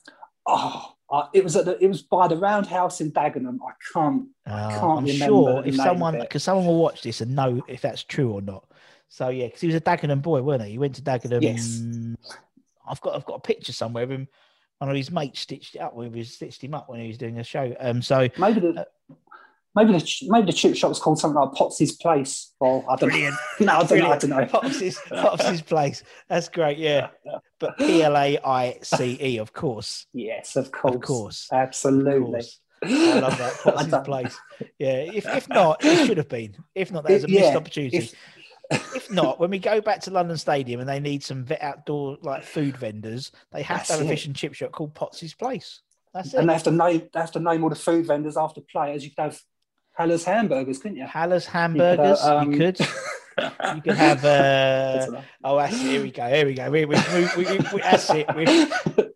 Oh, uh, it was at the, it was by the Roundhouse in Dagenham. I can't. I Oh, can't I'm remember sure if someone, because someone will watch this and know if that's true or not. So yeah, because he was a Dagenham boy, weren't he? He went to Dagenham. Yes. I've got I've got a picture somewhere of him. One of his mates stitched it up with him, stitched him up when he was doing a show. Um, so Maybe the maybe the maybe the chip shop was called something like Potsy's Place. Or I don't Brilliant. know. No, I don't know. I don't know. Pops's, Pops's place. That's great. Yeah, but P L A I C E, of course, Yes, of course. of course. Of Absolutely. course. I love that. Potts' place. Yeah. If, if not, it should have been. If not, there's a Yeah, missed opportunity. if- If, not, when we go back to London Stadium and they need some vet outdoor like food vendors, they have to That's have a fish and chip shop called Potsy's Place. That's it. And they have to name they have to name all the food vendors after players. You could have Haller's hamburgers, couldn't you? Haller's hamburgers. You um, could. You could have. Uh, oh, that's it. Here we go. Here we go. We, we, we, we, we, that's it. We,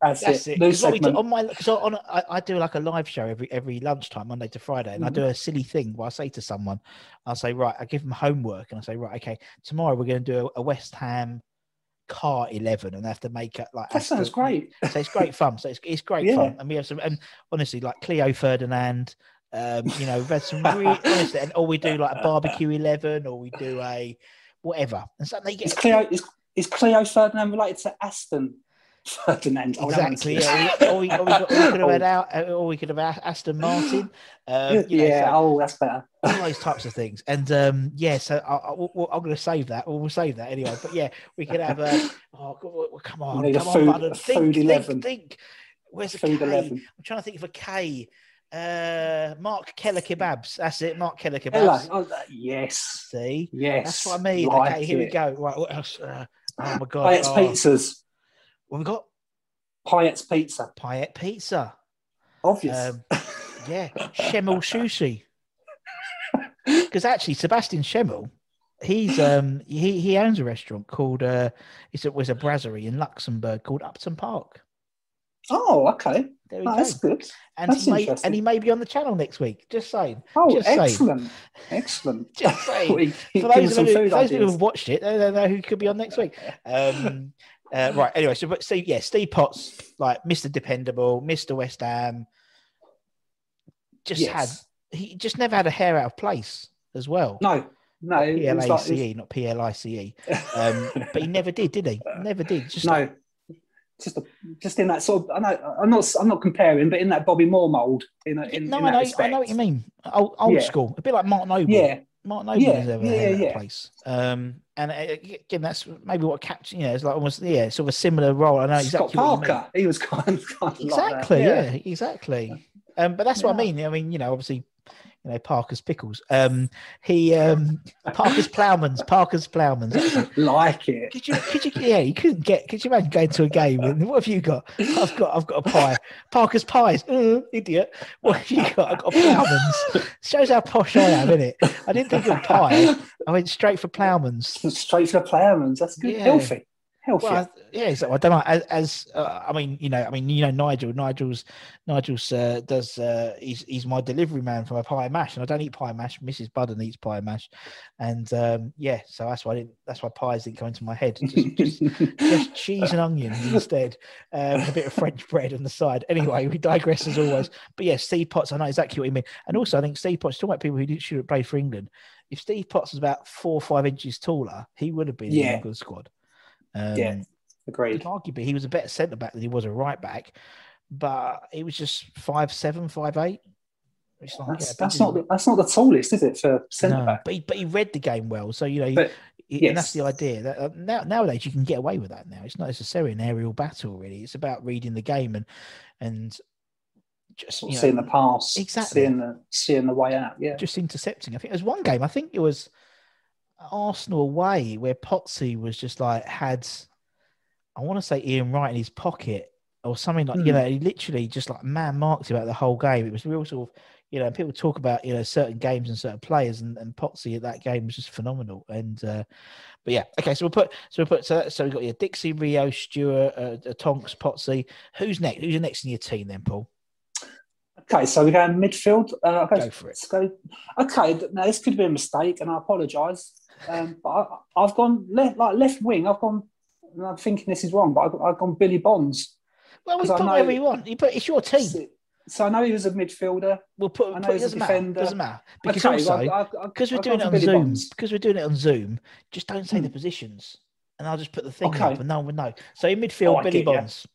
That's, That's it. it. What we do on my because on I, I do like a live show every every lunchtime Monday to Friday, and I Mhm. do a silly thing where I say to someone, I'll say right, I give them homework, and I say right, okay, tomorrow we're going to do a, a West Ham car eleven and have to make it like That sounds Aston- great. So it's great fun. So it's it's great Yeah. fun, and we have some and honestly like Cleo Ferdinand. Um, you know, we've had some really honestly, and or we do like a barbecue eleven, or we do a whatever, and so they get Is Cleo is, is Cleo Ferdinand related to Aston Ferdinand? Oh, Exactly. Yeah. sense. We, or, we, or, we, could have had out, or we could have Aston Martin. Um, you know, yeah. so oh, that's better. all those types of things. And um, yeah, so I, I'm going to save that. Or we'll save that anyway. But yeah, we could have. Uh, oh, God, come on, a come food- on, a Think, food think, 11. think. Where's the Food K? 11. I'm trying to think of a K. Uh, Marc Keller kebabs. That's it. Marc Keller kebabs. Oh, yes. See, Yes. that's what I mean. Like okay, here we go. Right, what else? Uh, oh my god. Payet's oh, pizzas. What we got? Payet's pizza. Payet pizza. Obvious. Um, Yeah, Schemmel Sushi. Because actually, Sebastian Schemmel, he's um he he owns a restaurant called uh it's a, was a brasserie in Luxembourg called Upton Park. oh, okay. There we Oh, go. that's good. and that's he may and he may be on the channel next week. Just saying. Oh, Just saying. excellent. Excellent. Just saying. We- For those, of you, those of who've watched it, they, they know who could be on next week. Um, uh, right. Anyway, so but Steve, yeah, Steve Potts, like Mr. Dependable, Mr. West Ham, just Yes. had he just never had a hair out of place as well. No, no. P A like- C E, not P L I C E. Um, but he never did, did he? Never did. Just no, just a, just in that sort of. I know, I'm not. I'm not comparing, but in that Bobby Moore mold. In, in, no, in I know, I know what you mean. Old, old Yeah. school, a bit like Mark Noble. Yeah, Mark Noble Yeah, has ever yeah, yeah, place. Um, and uh, again, that's maybe what captured. You know, it's like almost yeah, sort of a similar role. I know Scott exactly. what you mean. Parker. He was kind of, kind of Exactly. Like yeah. exactly. Um, but that's what I mean. I mean, you know, obviously, you know, Parker's pickles. Um, he um, Parker's Plowman's Parker's Plowman's. Like it. Could you, could you, yeah, you couldn't get. Could you imagine going to a game and what have you got? I've got, I've got a pie. Parker's pies. Uh, idiot. What have you got? I've got a ploughman's. Shows how posh I am, innit? I didn't think of pie. I went straight for Plowman's. Straight for Plowman's. That's good. Yeah. Healthy. Healthy. Well, yeah, so I don't know. As, as uh, I mean, you know, I mean, you know, Nigel, Nigel's, Nigel's uh, does. Uh, he's he's my delivery man for my pie mash, and I don't eat pie mash. Mrs. Budden eats pie and mash, and um, yeah, so that's why I didn't. That's why pies didn't come into my head. Just, just, just cheese and onions instead, um, a bit of French bread on the side. Anyway, we digress as always. But yeah, Steve Potts, I know exactly what you mean, and also I think Steve Potts. Talking about people who didn't- should have played for England. If Steve Potts was about four or five inches taller, he would have been in the England squad. Um, Yeah. Agreed. arguably he was a better centre back than he was a right back, but he was just five seven, five eight. It's like, That's, yeah, that's not the, that's not the tallest, is it, for centre no, back? but he, but he read the game well, so you know, But, he- and that's the idea. That uh, now nowadays you can get away with that. Now it's not necessarily an aerial battle. Really, it's about reading the game and and just you know, seeing the pass, Exactly. seeing the seeing the way out. Yeah, just intercepting. I think there was one game. I think it was Arsenal away where Potsy was just like had, I want to say Ian Wright in his pocket or something like you Hmm. know he literally just like man marked about the whole game. It was real sort of you know people talk about you know certain games and certain players and, and Potsy at that game was just phenomenal. And uh, but yeah, okay, so we'll put so we'll put so that, so we've got your Dixie, Rio, Stewart, uh, uh, Tonks, Potsy. Who's next? Who's your next in your team then, Paul? Okay, so we're going midfield. Uh, okay, Go for it. Go. Okay, now this could be a mistake, and I apologise. Um, but I, I've gone left, like left wing. I've gone. and I'm thinking this is wrong, but I've, I've gone Billy Bonds. Well, we put know- whatever you want. You put it's your team. So, so I know he was a midfielder. We'll put, I know put he's a doesn't matter. defender. Doesn't matter because okay, also well, I- I- because we're I've doing it on Billy Zoom. Bonds. Because we're doing it on Zoom, just don't say the Hmm. positions, and I'll just put the thing Okay. up, and no one would know. So in midfield, Oh, Billy. Bonds.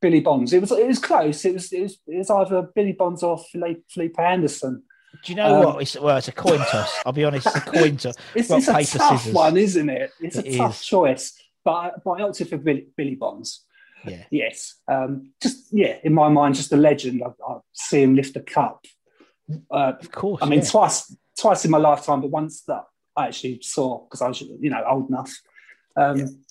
Billy Bonds. It was it was close. It was it was, it was either Billy Bonds or Felipe, Felipe Anderson. Do you know Um, what? It's, well, it's a coin toss. I'll be honest, it's a coin toss. It's, Rock, it's a paper, tough scissors. one, isn't it? It's It a tough choice. But I- but I opted for Billy, Billy Bonds. Yeah, Yes. Um, just yeah, in my mind, just a legend. I, I see him lift a cup. Uh, of course. I mean, yeah. twice twice in my lifetime, but once that I actually saw because I was you know old enough. Um,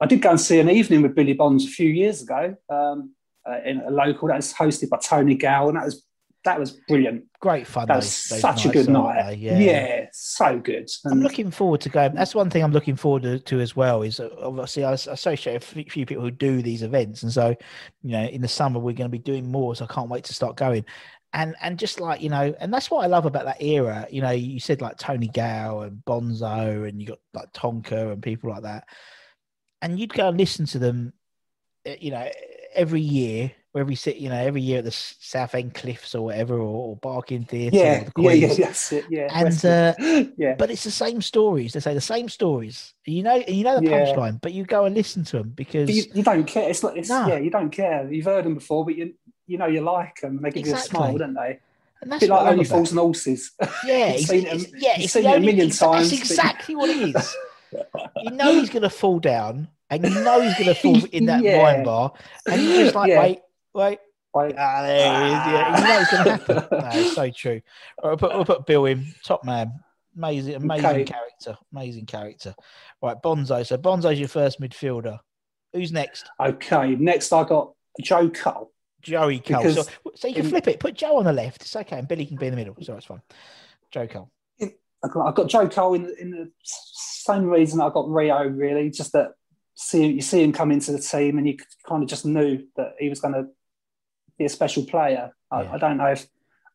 I did go and see an evening with Billy Bonds a few years ago um, uh, in a local that was hosted by Tony Gow, and that was that was brilliant. great fun. That was those such a good night. they? Yeah. so good. I'm looking forward to going. That's one thing I'm looking forward to, to as well. Is uh, obviously I associate a few people who do these events, and so you know, in the summer we're going to be doing more. So I can't wait to start going. And and just like you know, and that's what I love about that era. You know, you said like Tony Gow and Bonzo, and you got like Tonka and people like that. and you'd go and listen to them, uh, you know, every year, or every sit, you know, every year at the S- South End Cliffs or whatever, or, or Barking Theatre. or Yeah, the yeah, yeah, that's it. Yeah, And, uh, yeah, But it's the same stories. They say the same stories. You know, you know the Yeah. punchline, but you go and listen to them because you, you don't care. It's like it's, No. yeah, you don't care. You've heard them before, but you you know you like them. They give you a smile, don't they? and A bit like Only Fools and Horses. Yeah, You've seen it's- it- yeah, you've it's seen it a million times, That's but- exactly what it is. you know he's going to fall down, and you know he's going to fall in that Yeah. wine bar, and you're just like, Yeah. wait, wait. Like, Ah, there he is. Yeah, you know it's going to happen. No, it's so true. All right, we'll, put, we'll put Bill in, top man. Amazing, amazing Okay. character. Amazing character. Right, Bonzo. So Bonzo's your first midfielder. Who's next? okay, next I got Joe Cole. Joey Cole. Because So, so you can in- flip it. Put Joe on the left. It's okay, and Billy can be in the middle. So it's fine. Joe Cole. I got, I got Joe Cole in, in the same reason I got Rio. Really, just that see you see him come into the team, and you kind of just knew that he was going to be a special player. I, Yeah. I don't know if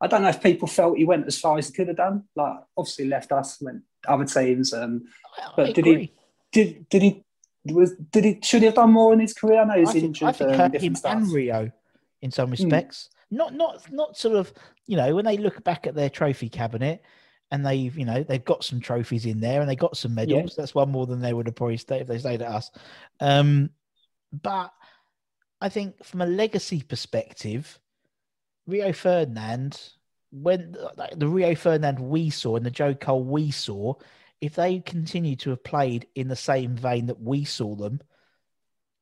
I don't know if people felt he went as far as he could have done. Like obviously left us, went other teams. Um, I, I But did agree. he- did did he was did he should he have done more in his career? I know he's I think, injured. I think um, hurt him stuff. and Rio in some respects. Not not not sort of you know when they look back at their trophy cabinet and they've you know they've got some trophies in there and they got some medals. That's one more than they would have probably stayed if they stayed at us. Um, but I think from a legacy perspective, Rio Ferdinand, when like, the Rio Ferdinand we saw and the Joe Cole we saw, if they continue to have played in the same vein that we saw them,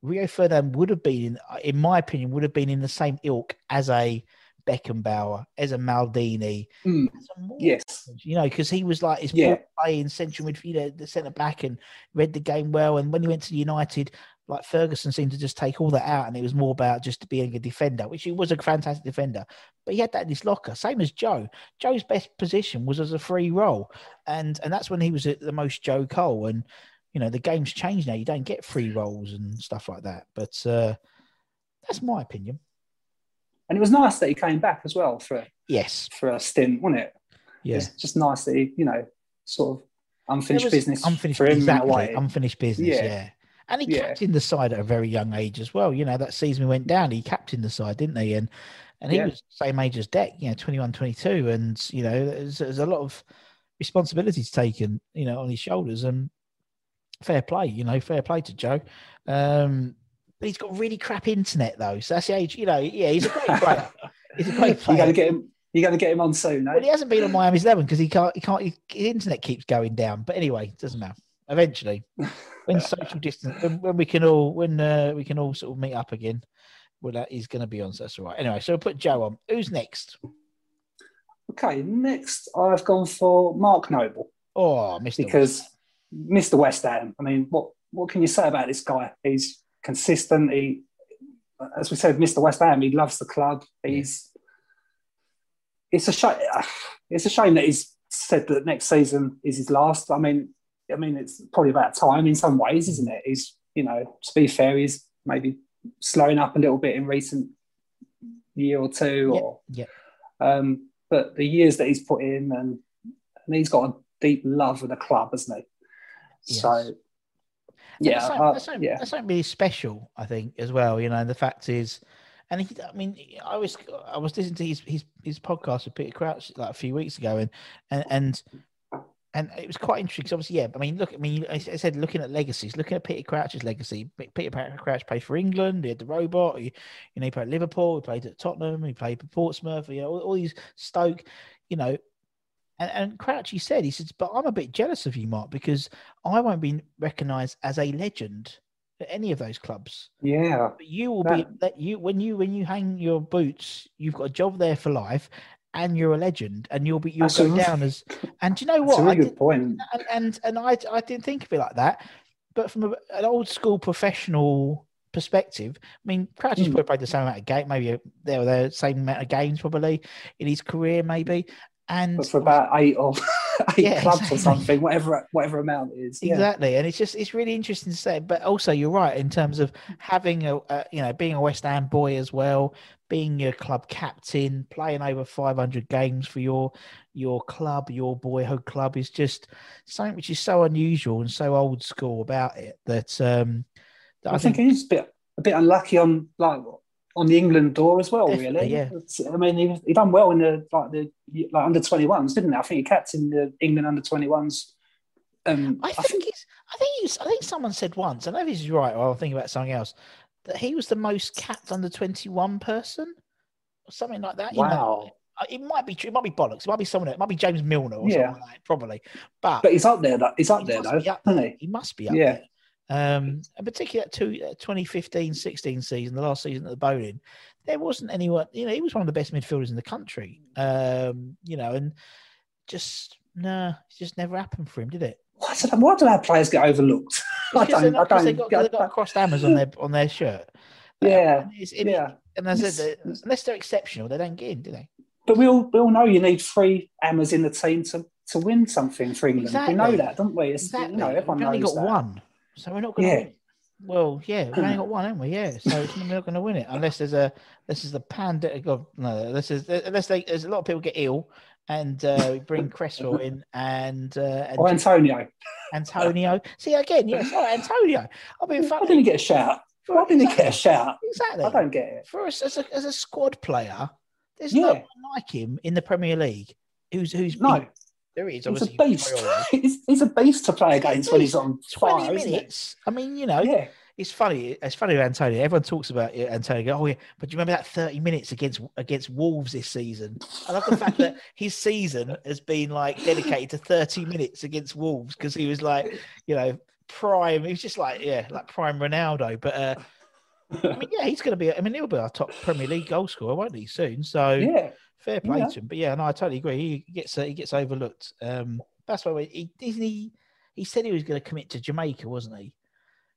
Rio Ferdinand would have been, in, in my opinion, would have been in the same ilk as a Beckenbauer, as a Maldini, Mm, as a Moore, yes. you know, because he was like his Yeah. play in central midfield, the centre back, and read the game well. And when he went to United, like Ferguson seemed to just take all that out, and it was more about just being a defender, which he was a fantastic defender. But he had that in his locker, same as Joe. Joe's best position was as a free role, and and that's when he was at the most Joe Cole. And you know, the game's changed now; you don't get free rolls and stuff like that. But uh, that's my opinion. And it was nice that he came back as well for Yes, for a stint, wasn't it? yeah. It's just nice that he, you know, sort of unfinished business unfinished, for him exactly, way. unfinished business. Yeah. Yeah. And he Yeah. captained the side at a very young age as well. You know, that season we went down, he captained the side, didn't he? And and he Yeah. was same age as Deck, you know, 21, 22. And, you know, there's, there's a lot of responsibilities taken, you know, on his shoulders. And fair play, you know, fair play to Joe. Um, but he's got really crap internet, though. So that's the age, you know, yeah, he's a great player. He's a great player. You're going to get him. You're going to get him on soon, eh? Well, he hasn't been on Miami's eleven because he can't. He can't. His internet keeps going down. But anyway, it doesn't matter. Eventually, when social distance, when, when we can all, when uh, we can all sort of meet up again, well, that he's going to be on. So that's all right. Anyway, so we'll put Joe on. Who's next? Okay, next I've gone for Mark Noble Oh, Mister. because Mr. West Ham. I mean, what what can you say about this guy? He's consistent. He, as we said, Mr. West Ham. He loves the club. He's. It's a shame. It's a shame that he's said that next season is his last. I mean, I mean, it's probably about time in some ways, isn't it? He's, you know, to be fair, he's maybe slowing up a little bit in recent year or two, or yeah. um, but the years that he's put in, and, and he's got a deep love for the club, hasn't he? Yes. So, yeah, that's something, uh, that's, something, yeah, that's something really special, I think, as well. You know, and the fact is, and he, I mean, I was I was listening to his his, his podcast with Peter Crouch like a few weeks ago, and and and. And it was quite interesting because obviously, yeah. I mean, look. I mean, I said looking at legacies, looking at Peter Crouch's legacy. Peter Crouch played for England. He had the robot. He, you know, he played at Liverpool. He played at Tottenham. He played for Portsmouth. You know, all, all these Stoke. You know, and, and Crouch, he said, he says, but I'm a bit jealous of you, Mark, because I won't be recognised as a legend at any of those clubs. yeah, But you will be that you when you when you hang your boots, you've got a job there for life, and you're a legend, and you'll be you'll That's go re- down as. And do you know that's what? a I really good point. and and, and I I didn't think of it like that, but from a, an old school professional perspective, I mean, Crouch has Mm. probably played the same amount of game, maybe there or there, same amount of games probably in his career, maybe. And But for about eight or eight Yeah, clubs exactly. or something, whatever whatever amount it is. Yeah. Exactly, and it's just it's really interesting to say. But also, you're right in terms of having a, a you know being a West Ham boy as well, being your club captain, playing over 500 games for your your club, your boyhood club is just something which is so unusual and so old school about it that um I, think, he's a bit a bit unlucky on like on the England door as well. Definitely, really, yeah. It's- I mean, he, he done well in the like the like under twenty ones, didn't he? I think he captained the England under twenty ones. Um, I think he's. I think he's. I think someone said once. I don't know if this is right, or I'm thinking about something else. That he was the most capped under 21 person, or something like that. You know, wow, uh, it might be true. It might be bollocks. It might be someone. It might be James Milner or Yeah. something like that, probably. But, but he's up there. Though. He's up he there must though, be up there. he? He must be up Yeah. there. Um, and particularly that two, uh, 2015-16 season, the last season at the Boleyn, there wasn't anyone. You know, he was one of the best midfielders in the country. Um, you know, and just no, it just never happened for him, did it? Why do, why do our players get overlooked? I don't. I not- don't. got, they got crossed hammers on their on their shirt. Yeah, it's- it- yeah. And as I Yes. unless they're exceptional, they don't get in, do they? But we all we all know you need three hammers in the team to, to win something for England. Exactly. We know that, don't we? It's, Exactly. You know, everyone We've only knows got that. one, so we're not going to Yeah. win. Well, yeah, we've only got one, haven't we? Yeah, so it's, we're not going to win it unless there's a this is the pandemic. God, no, this is unless they, there's a lot of people get ill, and uh, we bring Cresswell in and uh, and Or Antonio. Antonio. See again, yes, oh, Antonio. I mean, Why didn't get a shout? Why didn't he get a shout? Exactly. I don't get it. For us as a as a squad player, there's Yeah. no one like him in the Premier League. Who's who's No, been- there is he's a obviously beast. He's, he's a beast to play against when he's on fire, Twenty isn't minutes. I mean, you know. Yeah, it's funny. It's funny with Antonio. Everyone talks about it, Antonio. Oh yeah, but do you remember that thirty minutes against against Wolves this season? I love the fact that his season has been like dedicated to thirty minutes against Wolves because he was like, you know, prime. He was just like, yeah, like prime Ronaldo. But uh, I mean, yeah, he's going to be. I mean, he'll be our top Premier League goal scorer, won't he? Soon. So yeah. Fair play Yeah. to him. But yeah, no, I totally agree. He gets uh, he gets overlooked. Um, that's why we, he he. He said he was going to commit to Jamaica, wasn't he?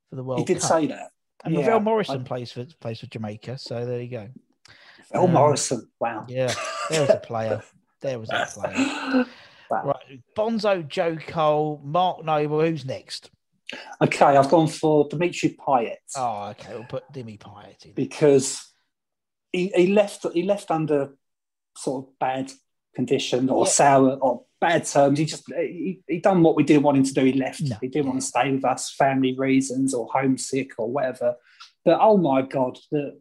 For the World He did Cup. say that. And Yeah, Ravel Morrison I- plays for plays for Jamaica, so there you go. Phil Um, Morrison. Wow. Yeah, there was a player. There was a player. Wow. Right, Bonzo, Joe Cole, Mark Noble. Who's next? Okay, I've gone for Dimitri Payet Oh, okay, we'll put Dimi Payet in. because he, he left he left under sort of bad condition or Yeah. sour or bad terms. He just he, he done what we didn't want him to do. He left. No. He didn't want to stay with us, family reasons or homesick or whatever. But oh my god, the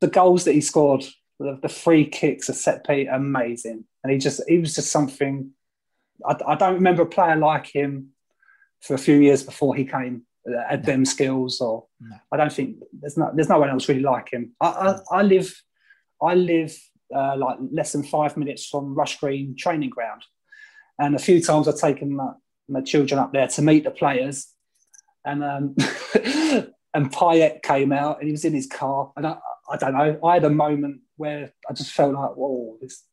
the goals that he scored, the, the free kicks, a set piece, amazing. And he just he was just something. I, I don't remember a player like him for a few years before he came uh, had No. them skills. Or No. I don't think there's no there's no one else really like him. I I, I live I live uh, like less than five minutes from Rush Green training ground, and a few times I've taken my, my children up there to meet the players, and um, and Payet came out and he was in his car, and I, I don't know, I had a moment where I just felt like, whoa, this.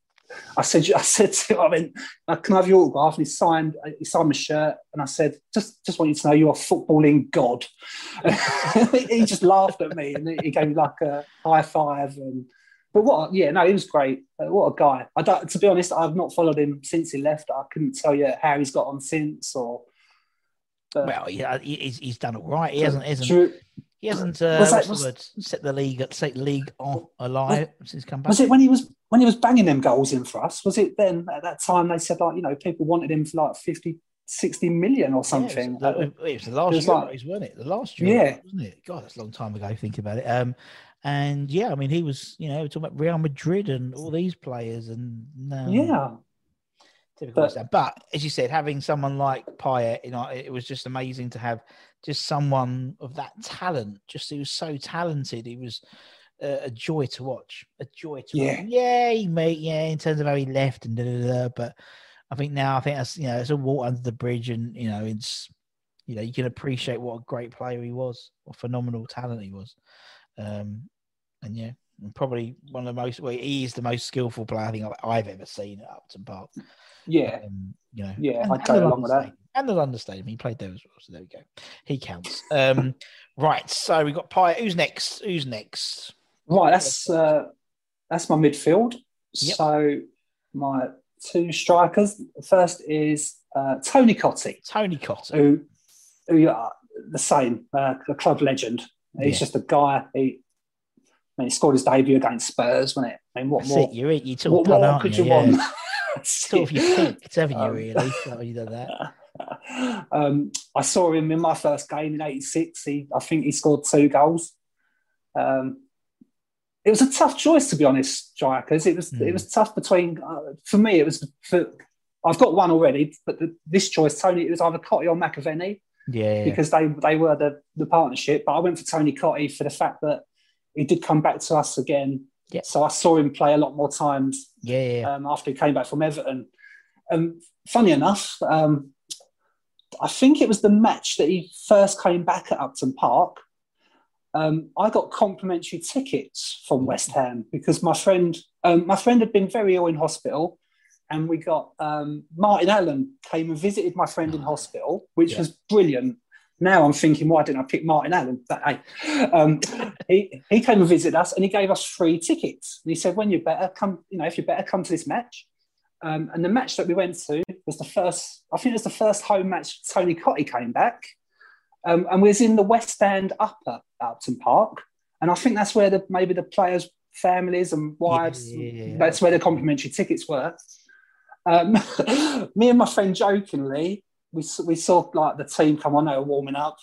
I said, I said to him, I mean, can I have your autograph? And he signed, he signed my shirt, and I said, just, just want you to know you're a footballing god. he just laughed at me, and he gave me like a high five, and but what? Yeah, no, he was great. Uh, what a guy! I don't, to be honest, I've not followed him since he left. I couldn't tell you how he's got on since, or. but- Well, yeah, he's, he's done all right. He hasn't, hasn't Drew- he hasn't uh, Was that- the was- set the league set the league on alive since come back. Was it when he was when he was banging them goals in for us? Was it then at that time they said like you know people wanted him for like 50, 60 million or something? Yeah, it, was, the- it was the last It was year, like- wasn't it? The last year, Yeah. wasn't it? God, that's a long time ago. Thinking about it. Um, and yeah, I mean, he was, you know, talking about Real Madrid and all these players, and no, yeah, typical But- But as you said, having someone like Payet, you know, it was just amazing to have just someone of that talent. Just he was so talented. He was uh, a joy to watch. A joy to Yeah. watch. Yeah, he made yeah in terms of how he left and da, da, da, but I think now I think that's you know it's a water under the bridge, and you know it's you know you can appreciate what a great player he was, what phenomenal talent he was. Um, and yeah, and probably one of the most. Well, he is the most skillful player I think I've, ever seen at Upton Park. yeah. Um, you know, Yeah, and, I'd go the along with that. And the London Stadium, he played there as well. So there we go. He counts. Um, right. So we've got Pie. Who's next? Who's next? Right, that's uh, that's my midfield. Yep. So my two strikers. First is uh, Tony Cottee, Tony Cottee. who who are the same, uh, a club legend. He's Yeah. just a guy. He, I mean, he scored his debut against Spurs, wasn't it? I mean, what That's more? it. You're it. You took What more could you? you Yeah. want? Sort of your peaked, haven't you? Um, Really? That you done that. um, I saw him in my first game in '86. He, I think he scored two goals. Um, it was a tough choice, to be honest, strikers. It was mm. it was tough between uh, for me. It was for, I've got one already, but the, this choice, Tony, it was either Cottee or McAvennie. Yeah, because they they were the the partnership. But I went for Tony Cottee for the fact that he did come back to us again. Yeah. So I saw him play a lot more times. Yeah, yeah. Um, after he came back from Everton. And funny enough, um, I think it was the match that he first came back at Upton Park. Um, I got complimentary tickets from West Ham because my friend, um, my friend had been very ill in hospital, and we got um, Martin Allen came and visited my friend in hospital, which yeah. was brilliant. Now I'm thinking, why didn't I pick Martin Allen? Um, he he came and visited us, and he gave us free tickets. And he said, when you're better, come. You know, if you're better, come to this match. Um, and the match that we went to was the first, I think it was the first home match Tony Cottee came back. Um, and we was in the West End Upper Upton Park. And I think that's where the maybe the players' families and wives, yeah. that's where the complimentary tickets were. Um, me and my friend jokingly, we, we saw like the team come on, they were warming up.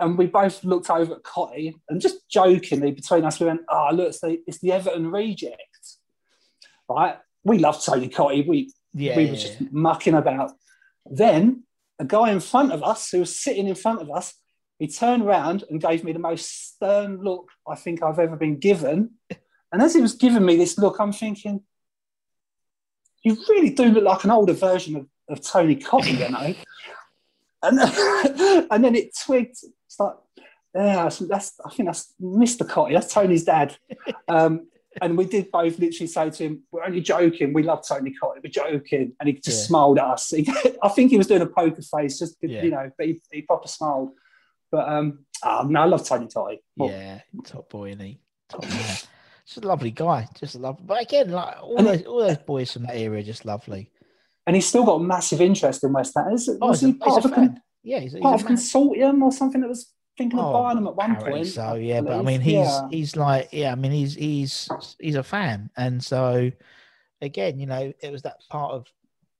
And we both looked over at Cottee and just jokingly between us, we went, oh, look, it's the, it's the Everton reject. Right? we loved Tony Cottee. We yeah, we were just mucking about. Then a guy in front of us who was sitting in front of us, he turned around and gave me the most stern look I think I've ever been given. And as he was giving me this look, I'm thinking, you really do look like an older version of, of Tony Cottee, you know. and and then it twigged. It's like, yeah, that's, I think that's Mr. Cottee. That's Tony's dad. Um, and we did both literally say to him, "We're only joking. We love Tony Cottee. We're joking." And he just yeah. smiled at us. He, I think he was doing a poker face, just yeah. you know, but he, he proper smiled. But um, oh, no, I love Tony Cottee. Yeah, top boy, isn't he? Top man. Just a lovely guy. Just a lovely. But again, like all those, all those boys from that era, are just lovely. And he's still got massive interest in West Ham. Is, oh, was he a, part of a, con- yeah, he's, he's part of a consortium or something that was thinking of oh, buying him at one point. So yeah, but I mean, he's yeah. he's like yeah, I mean, he's he's he's a fan, and so again, you know, it was that part of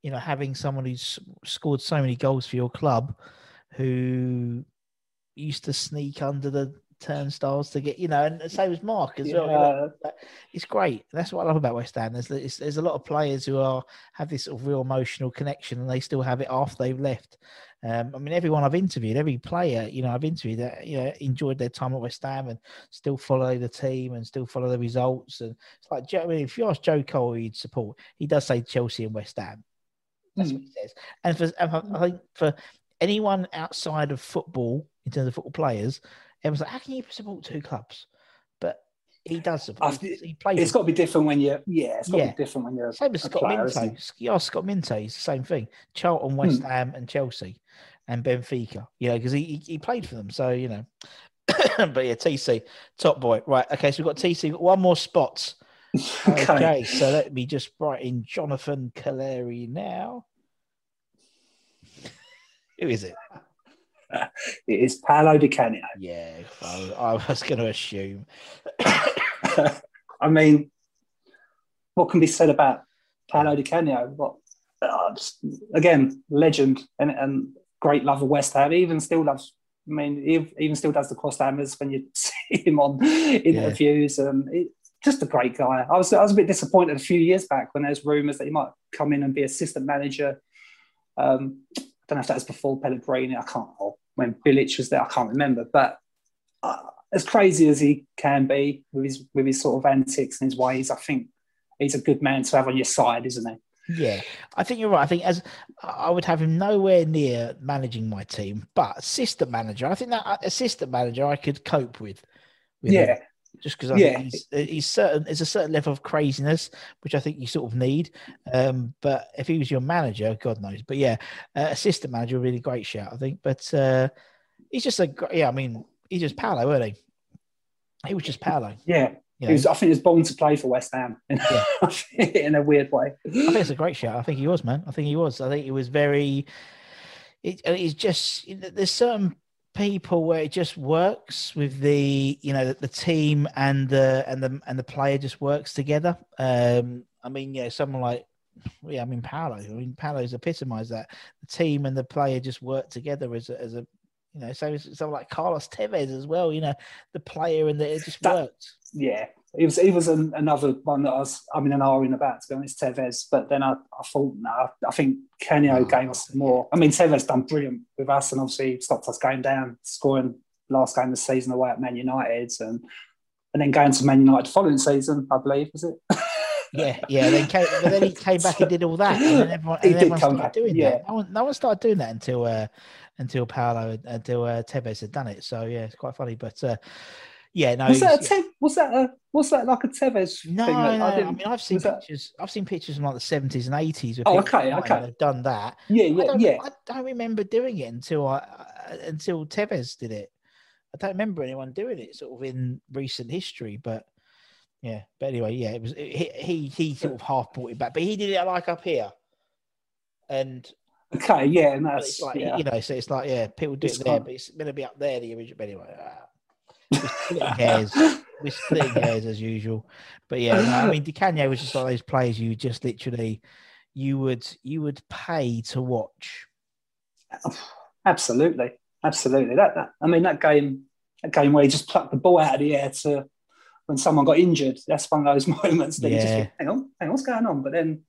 you know having someone who's scored so many goals for your club, who used to sneak under the turnstiles to get, you know, and same as Mark as yeah. well. It's great. That's what I love about West Ham. There's, there's a lot of players who are have this sort of real emotional connection, and they still have it after they've left. Um, I mean, everyone I've interviewed, every player, you know, I've interviewed that, you know, enjoyed their time at West Ham and still follow the team and still follow the results. And it's like, I mean, if you ask Joe Cole, he'd support, he does say Chelsea and West Ham. That's mm. what he says. And for, I think for anyone outside of football, in terms of football players, everyone's like, how can you support two clubs? But he does support. He, he plays. It's got to be different when you're. Yeah, it's got yeah. to be different when you're. Same as Scott player, Minto. Yeah, Scott Minto. He's the same thing. Charlton, West hmm. Ham, and Chelsea, and Benfica. You know, because he, he played for them. So you know. but yeah, TC, top boy. Right. Okay, so we've got TC. Got one more spot. okay. okay. So let me just write in Jonathan Calleri now. Who is it? it is Paolo Di Canio. Yeah, I was going to assume. I mean, what can be said about Paolo Di Canio? What, uh, again, legend and, and great love of West Ham. He even still loves. I mean, he even still does the cross hammers when you see him on interviews. Yeah. Um, it, just a great guy. I was I was a bit disappointed a few years back when there's rumours that he might come in and be assistant manager. Um, I don't know if that was before Pellegrini. I can't. When Bilic was there. I can't remember, but uh, as crazy as he can be with his with his sort of antics and his ways, I think he's a good man to have on your side, isn't he? Yeah, I think you're right. I think as I would have him nowhere near managing my team, but assistant manager, I think that uh, assistant manager I could cope with. with yeah, him just because I yeah. think he's, he's certain there's a certain level of craziness which I think you sort of need. Um, but if he was your manager, God knows. But yeah, uh, assistant manager, really great shout, I think. But uh, he's just a yeah. I mean, he's just Paolo, weren't he? He was just Paolo. Yeah. You know? was, I think he was born to play for West Ham in, yeah. in a weird way. I think it's a great shout. I think he was, man. I think he was. I think he was very. It, it's just there's certain people where it just works with the you know the, the, team and the and the and the player just works together. Um, I mean, yeah, someone like yeah, I mean Paolo. I mean Paolo's epitomised that. The team and the player just work together as a, as a you know, so someone like Carlos Tevez as well. You know, the player and the, it just That- worked. Yeah, he was he was an, another one that I was I mean an arguing about to be honest, Tevez. But then I, I thought no, I think Kenyo Oh, gave us more. I mean Tevez done brilliant with us and obviously stopped us going down, scoring last game of the season away at Man United and and then going to Man United the following season, I believe, was it? Yeah, yeah. Then came, but then he came back and did all that, and then everyone, He and everyone come started back, doing yeah. that. No one, no one started doing that until uh, until Paolo until uh, Tevez had done it. So yeah, it's quite funny. But uh, yeah, no, was that a Te- was that a was that like a Tevez No, thing? that no. I, didn't- mean, I've seen was that- pictures. I've seen pictures from like the seventies and eighties. Oh, okay, okay. Done that. Yeah, I yeah, don't, yeah. I don't remember doing it until I uh, until Tevez did it. I don't remember anyone doing it sort of in recent history, but yeah. But anyway, yeah, it was he he, he sort of half brought it back, but he did it like up here, and Okay, yeah, and that's like yeah. you know, so it's like yeah, people do It's it there, kind- but it's going to be up there the original. But anyway, ah. Hairs. We're splitting hairs as usual. But yeah, no, I mean, Di Canio was just like those players you just literally you would you would pay to watch. Absolutely, absolutely. That, that I mean, that game, that game where he just plucked the ball out of the air to when someone got injured. That's one of those moments that you just think, hang on, hang on, what's going on? But then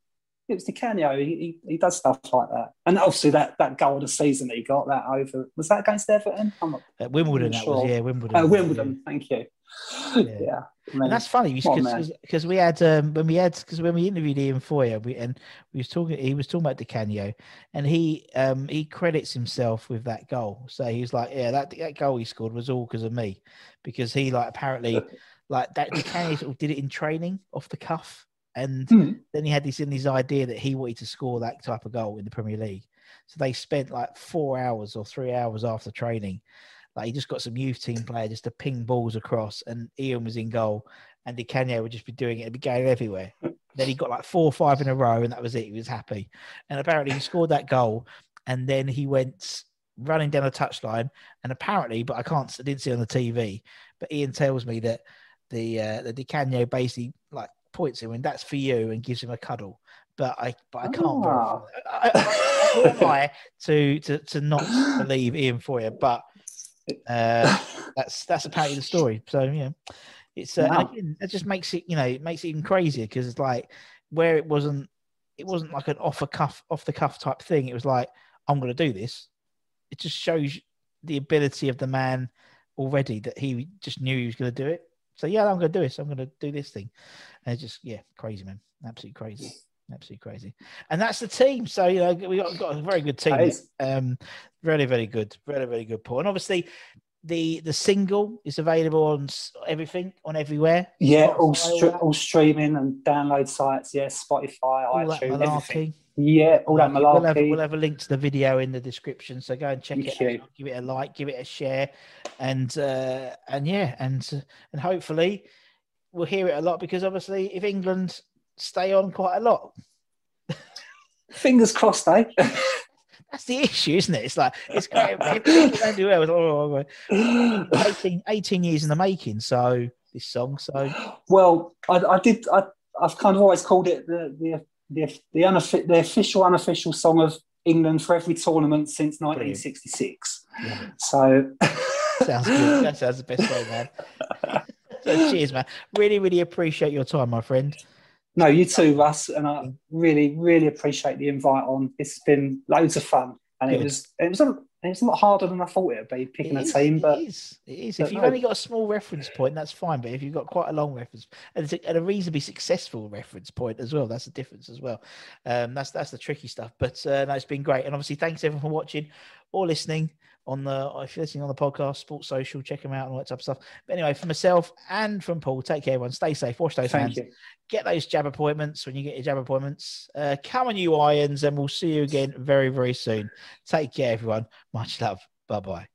it was Di Canio. He, he, he does stuff like that, and obviously that that goal of the season that he got that over was that against Everton. I'm not At Wimbledon, I'm that sure. was yeah, Wimbledon. uh, yeah. Wimbledon. Thank you. Yeah. Yeah, I mean, And that's funny What a man. because because we had um, when we had because when we interviewed Ian Feuer we, and we was talking he was talking about Di Canio and he um he credits himself with that goal so he was like yeah that that goal he scored was all because of me because he like apparently like that Canio sort of did it in training off the cuff and Hmm. then he had this in his idea that he wanted to score that type of goal in the Premier League so they spent like four hours or three hours after training like he just got some youth team player just to ping balls across, and Ian was in goal, and Di Canio would just be doing it, it'd be going everywhere. then he got like four or five in a row, and that was it. He was happy, and apparently he scored that goal, and then he went running down the touchline, and apparently, but I can't, I didn't see on the TV, but Ian tells me that the uh, the Di Canio basically like points him, and that's for you, and gives him a cuddle. But I, but I can't. Ah. I, I, I to to to not believe Ian Feuer? But uh, that's that's apparently the story. So yeah, it's uh, Wow. again, that just makes it you know it makes it even crazier because it's like where it wasn't it wasn't like an off a cuff off the cuff type thing. It was like I'm going to do this. It just shows the ability of the man already that he just knew he was going to do it. So yeah, I'm going to do this. I'm going to do this thing, just yeah, crazy man, absolutely crazy. Absolutely crazy, and that's the team. So you know we got, got a very good team. Um, very very good, very very good. Paul, and obviously the the single is available on everything on everywhere. Yeah, Spotify, all, all all streaming and download sites. Yeah, Spotify, all iTunes, everything. malarkey. Yeah, all that We'll have, we'll have a link to the video in the description, so go and check Thank it out. Give it a like, give it a share, and uh, and yeah, and and hopefully we'll hear it a lot because obviously if England stay on quite a lot, Fingers crossed, eh? that's the issue, isn't it? It's like it's great if England don't well. It's, oh, oh, oh. 18, 18 years in the making. So this song, so well, I, I did. I, I've kind of always called it the the the the, the official unofficial song of England for every tournament since 1966. yeah, So sounds good. That sounds the best way, man. so cheers, man. Really, really appreciate your time, my friend. No, you too, Russ, and I really, really appreciate the invite on. It's been loads of fun, and it was it was a, it was a lot harder than I thought it would be picking It a team. But it is. It is. If you've no. only got a small reference point, that's fine. But if you've got quite a long reference and, it's a, and a reasonably successful reference point as well, that's the difference as well. Um, that's that's the tricky stuff. But uh, no, it's been great. And obviously, thanks everyone for watching or listening on the if you're listening on the podcast, Sports Social, check them out and all that type of stuff. But anyway, for myself and from Paul, take care, everyone. Stay safe. Wash those hands. you. Get those jab appointments when you get your jab appointments. Uh, come on, you irons, and we'll see you again very, very soon. Take care, everyone. Much love. Bye bye.